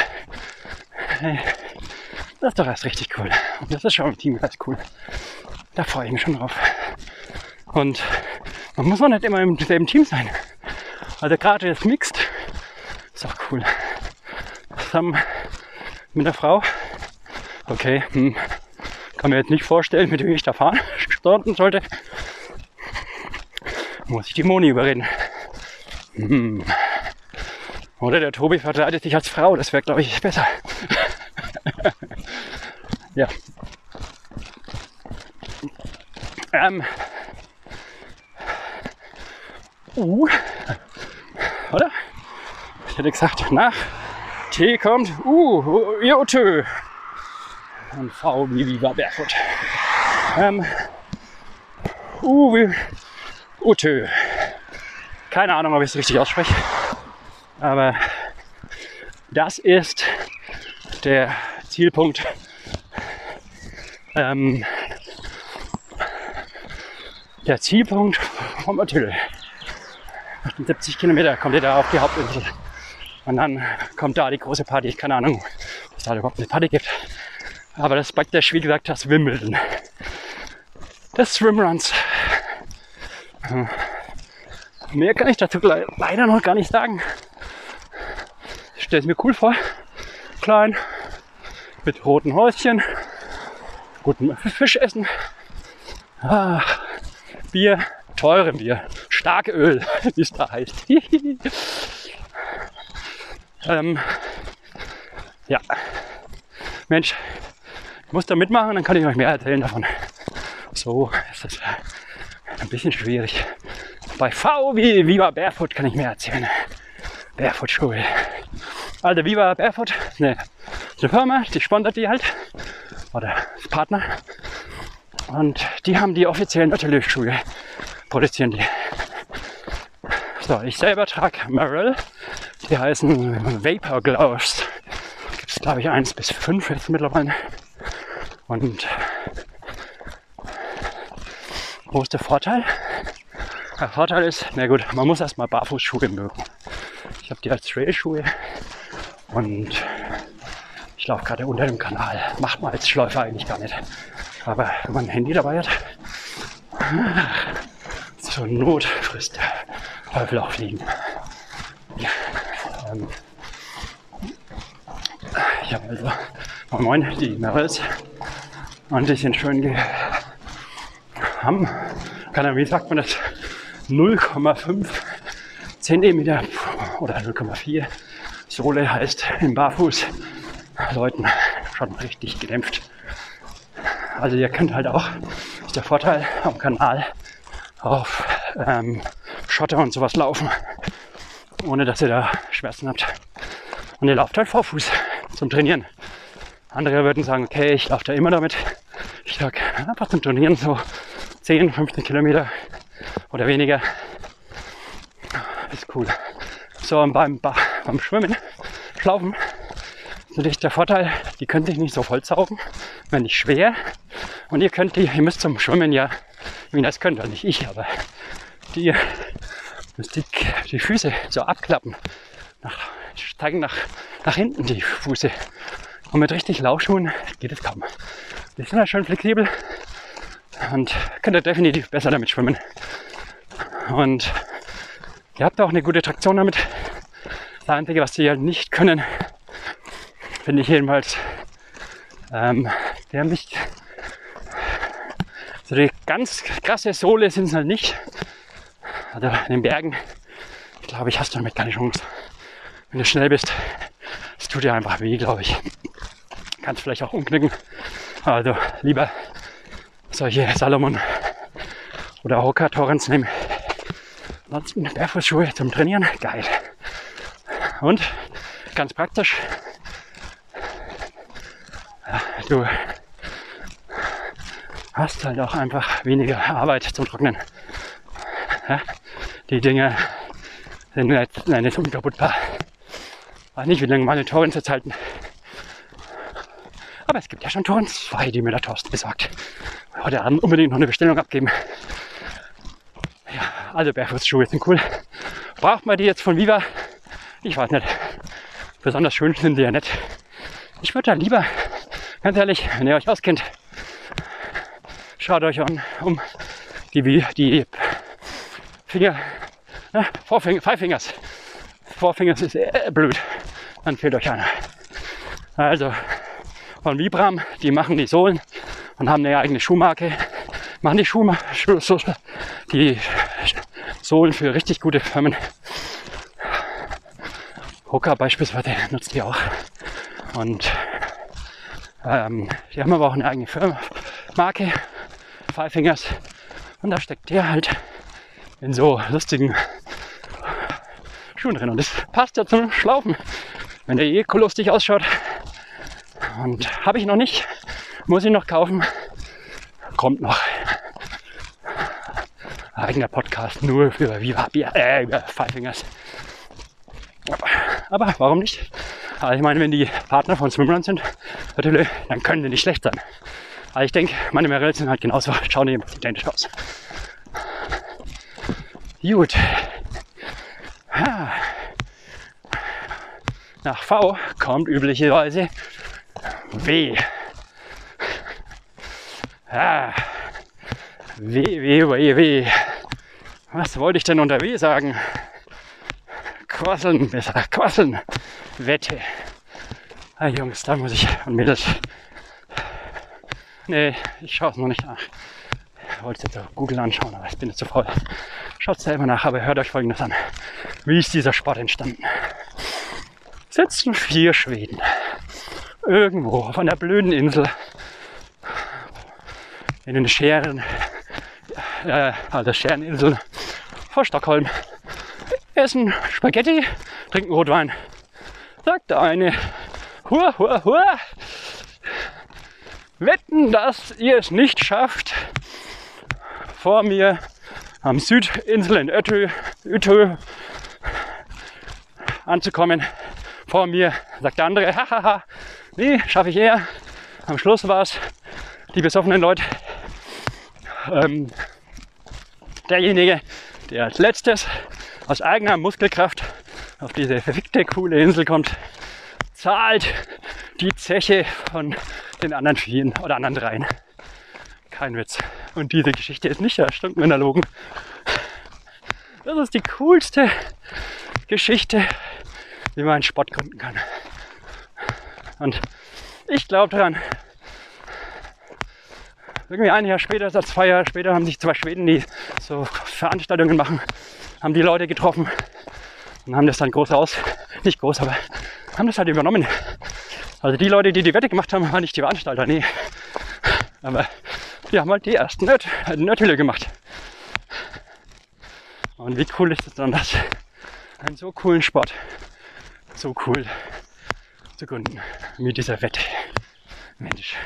Das ist doch erst richtig cool. Und das ist schon im Team ganz cool. Da freue ich mich schon drauf. Und man muss auch nicht immer im selben Team sein. Also gerade das Mixed ist auch cool. Zusammen mit der Frau. Okay, hm, kann mir jetzt nicht vorstellen, mit wem ich da fahren starten sollte. Muss ich die Moni überreden. Hm. Oder der Tobi verkleidet sich als Frau, das wäre glaube ich besser. ja. Ähm. Uh. Oder? Ich hätte gesagt, nach T kommt U, Jote. Und V wie Viva Barefoot. Ähm. U wie Utö. Keine Ahnung, ob ich es richtig ausspreche. Aber das ist der Zielpunkt ähm, der Zielpunkt vom Ötül. 70 Kilometer kommt ihr da auf die Hauptinsel. Und dann kommt da die große Party. Keine Ahnung, ob es da überhaupt eine Party gibt. Aber das ist praktisch, wie gesagt, das Wimbledon. des Swimruns. Hm. Mehr kann ich dazu leider noch gar nicht sagen. Stelle es mir cool vor. Klein, mit roten Häuschen, gutem Fisch essen, ah, Bier, teure Bier, starke Öl, wie es da heißt. ähm, ja, Mensch, ich muss da mitmachen, dann kann ich euch mehr erzählen davon. So ist das ein bisschen schwierig. Bei V wie Viva Barefoot kann ich mehr erzählen. Barefoot Schuhe. Also Viva Barefoot ist eine, Firma, die sponsert die halt. Oder Partner. Und die haben die offiziellen Nautilus-Schuhe. Produzieren die. So, ich selber trage Merrill. Die heißen Vapor Gloves. Gibt es glaube ich eins bis fünf jetzt mittlerweile. Und wo ist der Vorteil? Der Vorteil ist, na gut, man muss erstmal Barfußschuhe mögen. Ich habe die als Trailschuhe und ich laufe gerade unter dem Kanal. Macht man als Schläufer eigentlich gar nicht. Aber wenn man ein Handy dabei hat, zur Not frisst der Teufel auch fliegen. Ähm, ich habe also, moin moin, die Merrells und die sind schön haben, keine Ahnung, wie sagt man das, 0,5 Zentimeter oder 0,4 Sohle heißt im Barfuß Leuten schon richtig gedämpft. Also ihr könnt halt auch, ist der Vorteil am Kanal, auf ähm, Schotter und sowas laufen, ohne dass ihr da Schmerzen habt. Und ihr lauft halt Vorfuß zum Trainieren. Andere würden sagen, okay, ich laufe da immer damit. Ich sage einfach zum Trainieren so 10, 15 Kilometer oder weniger. Ist cool. So, und beim, beim Schwimmen, Schlaufen, natürlich der Vorteil, die können sich nicht so vollsaugen, wenn nicht schwer. Und ihr könnt die, ihr müsst zum Schwimmen ja, wie das könnt, also nicht ich, aber die müsst die, die Füße so abklappen, nach, steigen nach, nach hinten die Füße. Und mit richtig Laufschuhen geht es kaum. Die sind halt schön flexibel und könnt ihr definitiv besser damit schwimmen. Und ihr habt auch eine gute Traktion damit. Das Einzige, was die halt nicht können, finde ich jedenfalls, ähm, die haben nicht so die ganz krasse Sohle sind es halt nicht. Also in den Bergen, glaube ich, hast du damit keine Chance. Wenn du schnell bist, es tut dir einfach weh, glaube ich. Kannst vielleicht auch umknicken. Also lieber solche Salomon oder Hoka Torrents nehmen. Ansonsten Barfußschuhe zum Trainieren, geil. Und ganz praktisch, du hast halt auch einfach weniger Arbeit zum Trocknen. Ja, die Dinge sind jetzt nicht unkaputtbar. Weiß nicht, wie lange meine Torrents jetzt halten. Aber es gibt ja schon Torrents 2, die mir der Thorsten besorgt heute Abend unbedingt noch eine Bestellung abgeben. Ja, also Barfußschuhe sind cool. Braucht man die jetzt von Viva? Ich weiß nicht. Besonders schön sind die ja nicht. Ich würde da lieber, ganz ehrlich, wenn ihr euch auskennt, schaut euch an, um die, die Finger, ne, Vorfinger, Five Fingers. Vorfingers ist äh, blöd. Dann fehlt euch einer. Also von Vibram, die machen die Sohlen und haben eine eigene Schuhmarke. Machen die Schuhe, die Sohlen für richtig gute Firmen. Hoka beispielsweise nutzt die auch. Und ähm, die haben aber auch eine eigene Firma, Marke, Five Fingers. Und da steckt der halt in so lustigen Schuhen drin. Und das passt ja zum Schlaufen. Wenn der eh lustig ausschaut. Und habe ich noch nicht. Muss ich noch kaufen. Kommt noch. Eigener Podcast nur für Viva Bier, äh, über Five Fingers. Aber warum nicht? Also ich meine, wenn die Partner von Swimrun sind, natürlich, dann können die nicht schlecht sein. Aber ich denke, meine Merrells sind halt genauso, schauen die identisch aus. Gut. Nach V kommt üblicherweise W. Ah, Weh, weh, weh, weh. Was wollte ich denn unter W sagen? Quasseln, besser, quasseln. Wette. Ah, Jungs, da muss ich, und Mädels. Nee, ich schaue es noch nicht nach. Ich wollte es jetzt auf Google anschauen, aber ich bin jetzt zu faul. Schaut selber nach, aber hört euch folgendes an. Wie ist dieser Sport entstanden? Sitzen vier Schweden irgendwo auf einer blöden Insel in den Scheren, äh, also Schereninseln vor Stockholm, essen Spaghetti, trinken Rotwein. Sagt der eine, hua, hua, hua, wetten, dass ihr es nicht schafft, vor mir am Südinsel in Ötö, Ötö anzukommen. Vor mir sagt der andere, hahaha, nee, schaffe ich eher. Am Schluss war es die besoffenen Leute. Ähm, derjenige, der als letztes aus eigener Muskelkraft auf diese verfickte, coole Insel kommt, zahlt die Zeche von den anderen vielen oder anderen dreien. Kein Witz. Und diese Geschichte ist nicht erlogen. Das ist die coolste Geschichte, wie man einen Sport gründen kann. Und ich glaube daran, irgendwie ein Jahr später, als zwei Jahre später, haben sich zwei Schweden, die so Veranstaltungen machen, haben die Leute getroffen und haben das dann groß aus, nicht groß, aber haben das halt übernommen. Also die Leute, die die Wette gemacht haben, waren nicht die Veranstalter, nee. Aber die haben halt die ersten Nerd Nerdhülle gemacht. Und wie cool ist es dann, das einen so coolen Sport, so cool zu gründen, mit dieser Wette. Mensch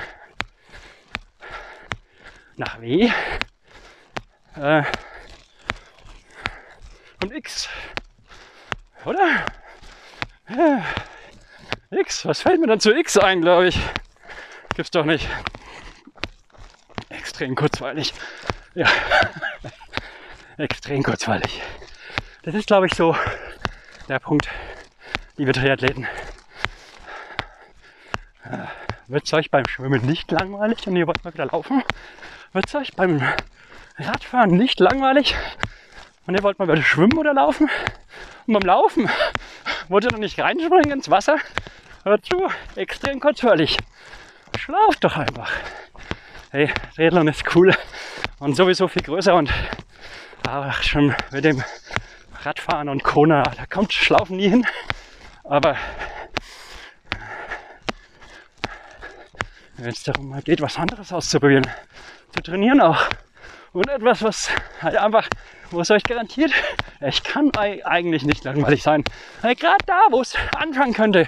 nach W äh, und X. Oder? Ja. X, was fällt mir dann zu X ein, glaube ich? Gibt's doch nicht. Extrem kurzweilig. Ja. Extrem kurzweilig. Das ist, glaube ich, so der Punkt, liebe Triathleten. Äh, Wird es euch beim Schwimmen nicht langweilig und ihr wollt mal wieder laufen? Wird es euch beim Radfahren nicht langweilig? Und ihr wollt mal wieder schwimmen oder laufen? Und beim Laufen wollt ihr noch nicht reinspringen ins Wasser? Hört zu, extrem kurzweilig. Schlaft doch einfach. Hey, Rädlern ist cool und sowieso viel größer und aber schon mit dem Radfahren und Kona, da kommt Schlaufen nie hin. Aber wenn es darum geht, was anderes auszuprobieren, zu trainieren auch. Und etwas, was halt einfach, wo es euch garantiert, ich kann eigentlich nicht langweilig sein. Gerade da, wo es anfangen könnte,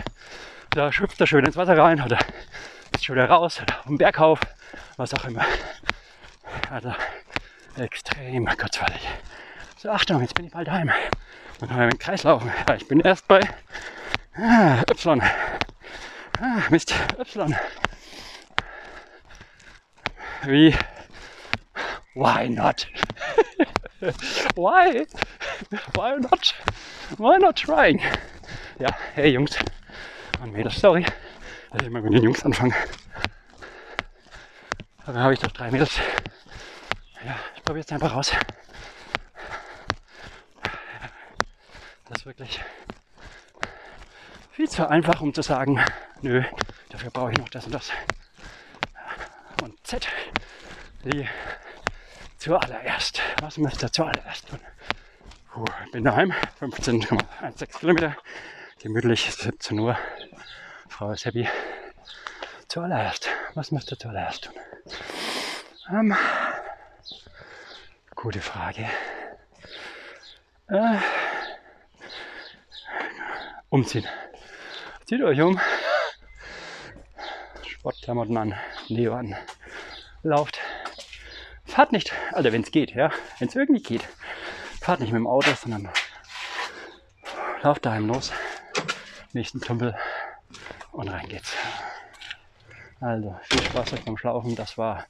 da schüpft er schön ins Wasser rein oder ist schon wieder raus oder auf dem Berghauf, was auch immer. Also extrem kurzweilig. So, Achtung, jetzt bin ich bald heim. Dann haben wir den Kreis laufen. Ich bin erst bei ah, Y. Ah, Mist, Y. Wie Why not? Why? Why not? Why not trying? Ja, hey Jungs und Mädels, sorry, dass ich immer mit den Jungs anfange. Aber dann habe ich doch drei Mädels. Ja, ich probiere es einfach aus. Das ist wirklich viel zu einfach, um zu sagen, nö, dafür brauche ich noch das und das. Und Z, die zuallererst, was müsst ihr zuallererst tun? Puh, bin daheim, 15,16 Kilometer, gemütlich, 17 Uhr. Frau ist happy. Zuallererst, was müsst ihr zuallererst tun? Ähm, gute Frage. Äh, umziehen. Zieht euch um. Sportklamotten an, Leo an. Lauft fahrt nicht, also wenn es geht, ja, wenn es irgendwie geht, fahrt nicht mit dem Auto, sondern lauft daheim los, nächsten Tümpel und rein geht's. Also viel Spaß euch beim Schlaufen. Das war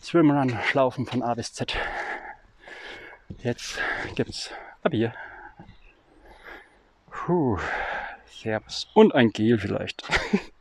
Swimrun, Schlaufen von A bis Z. Jetzt gibt's ein Bier. Puh, Servus und ein Gel vielleicht.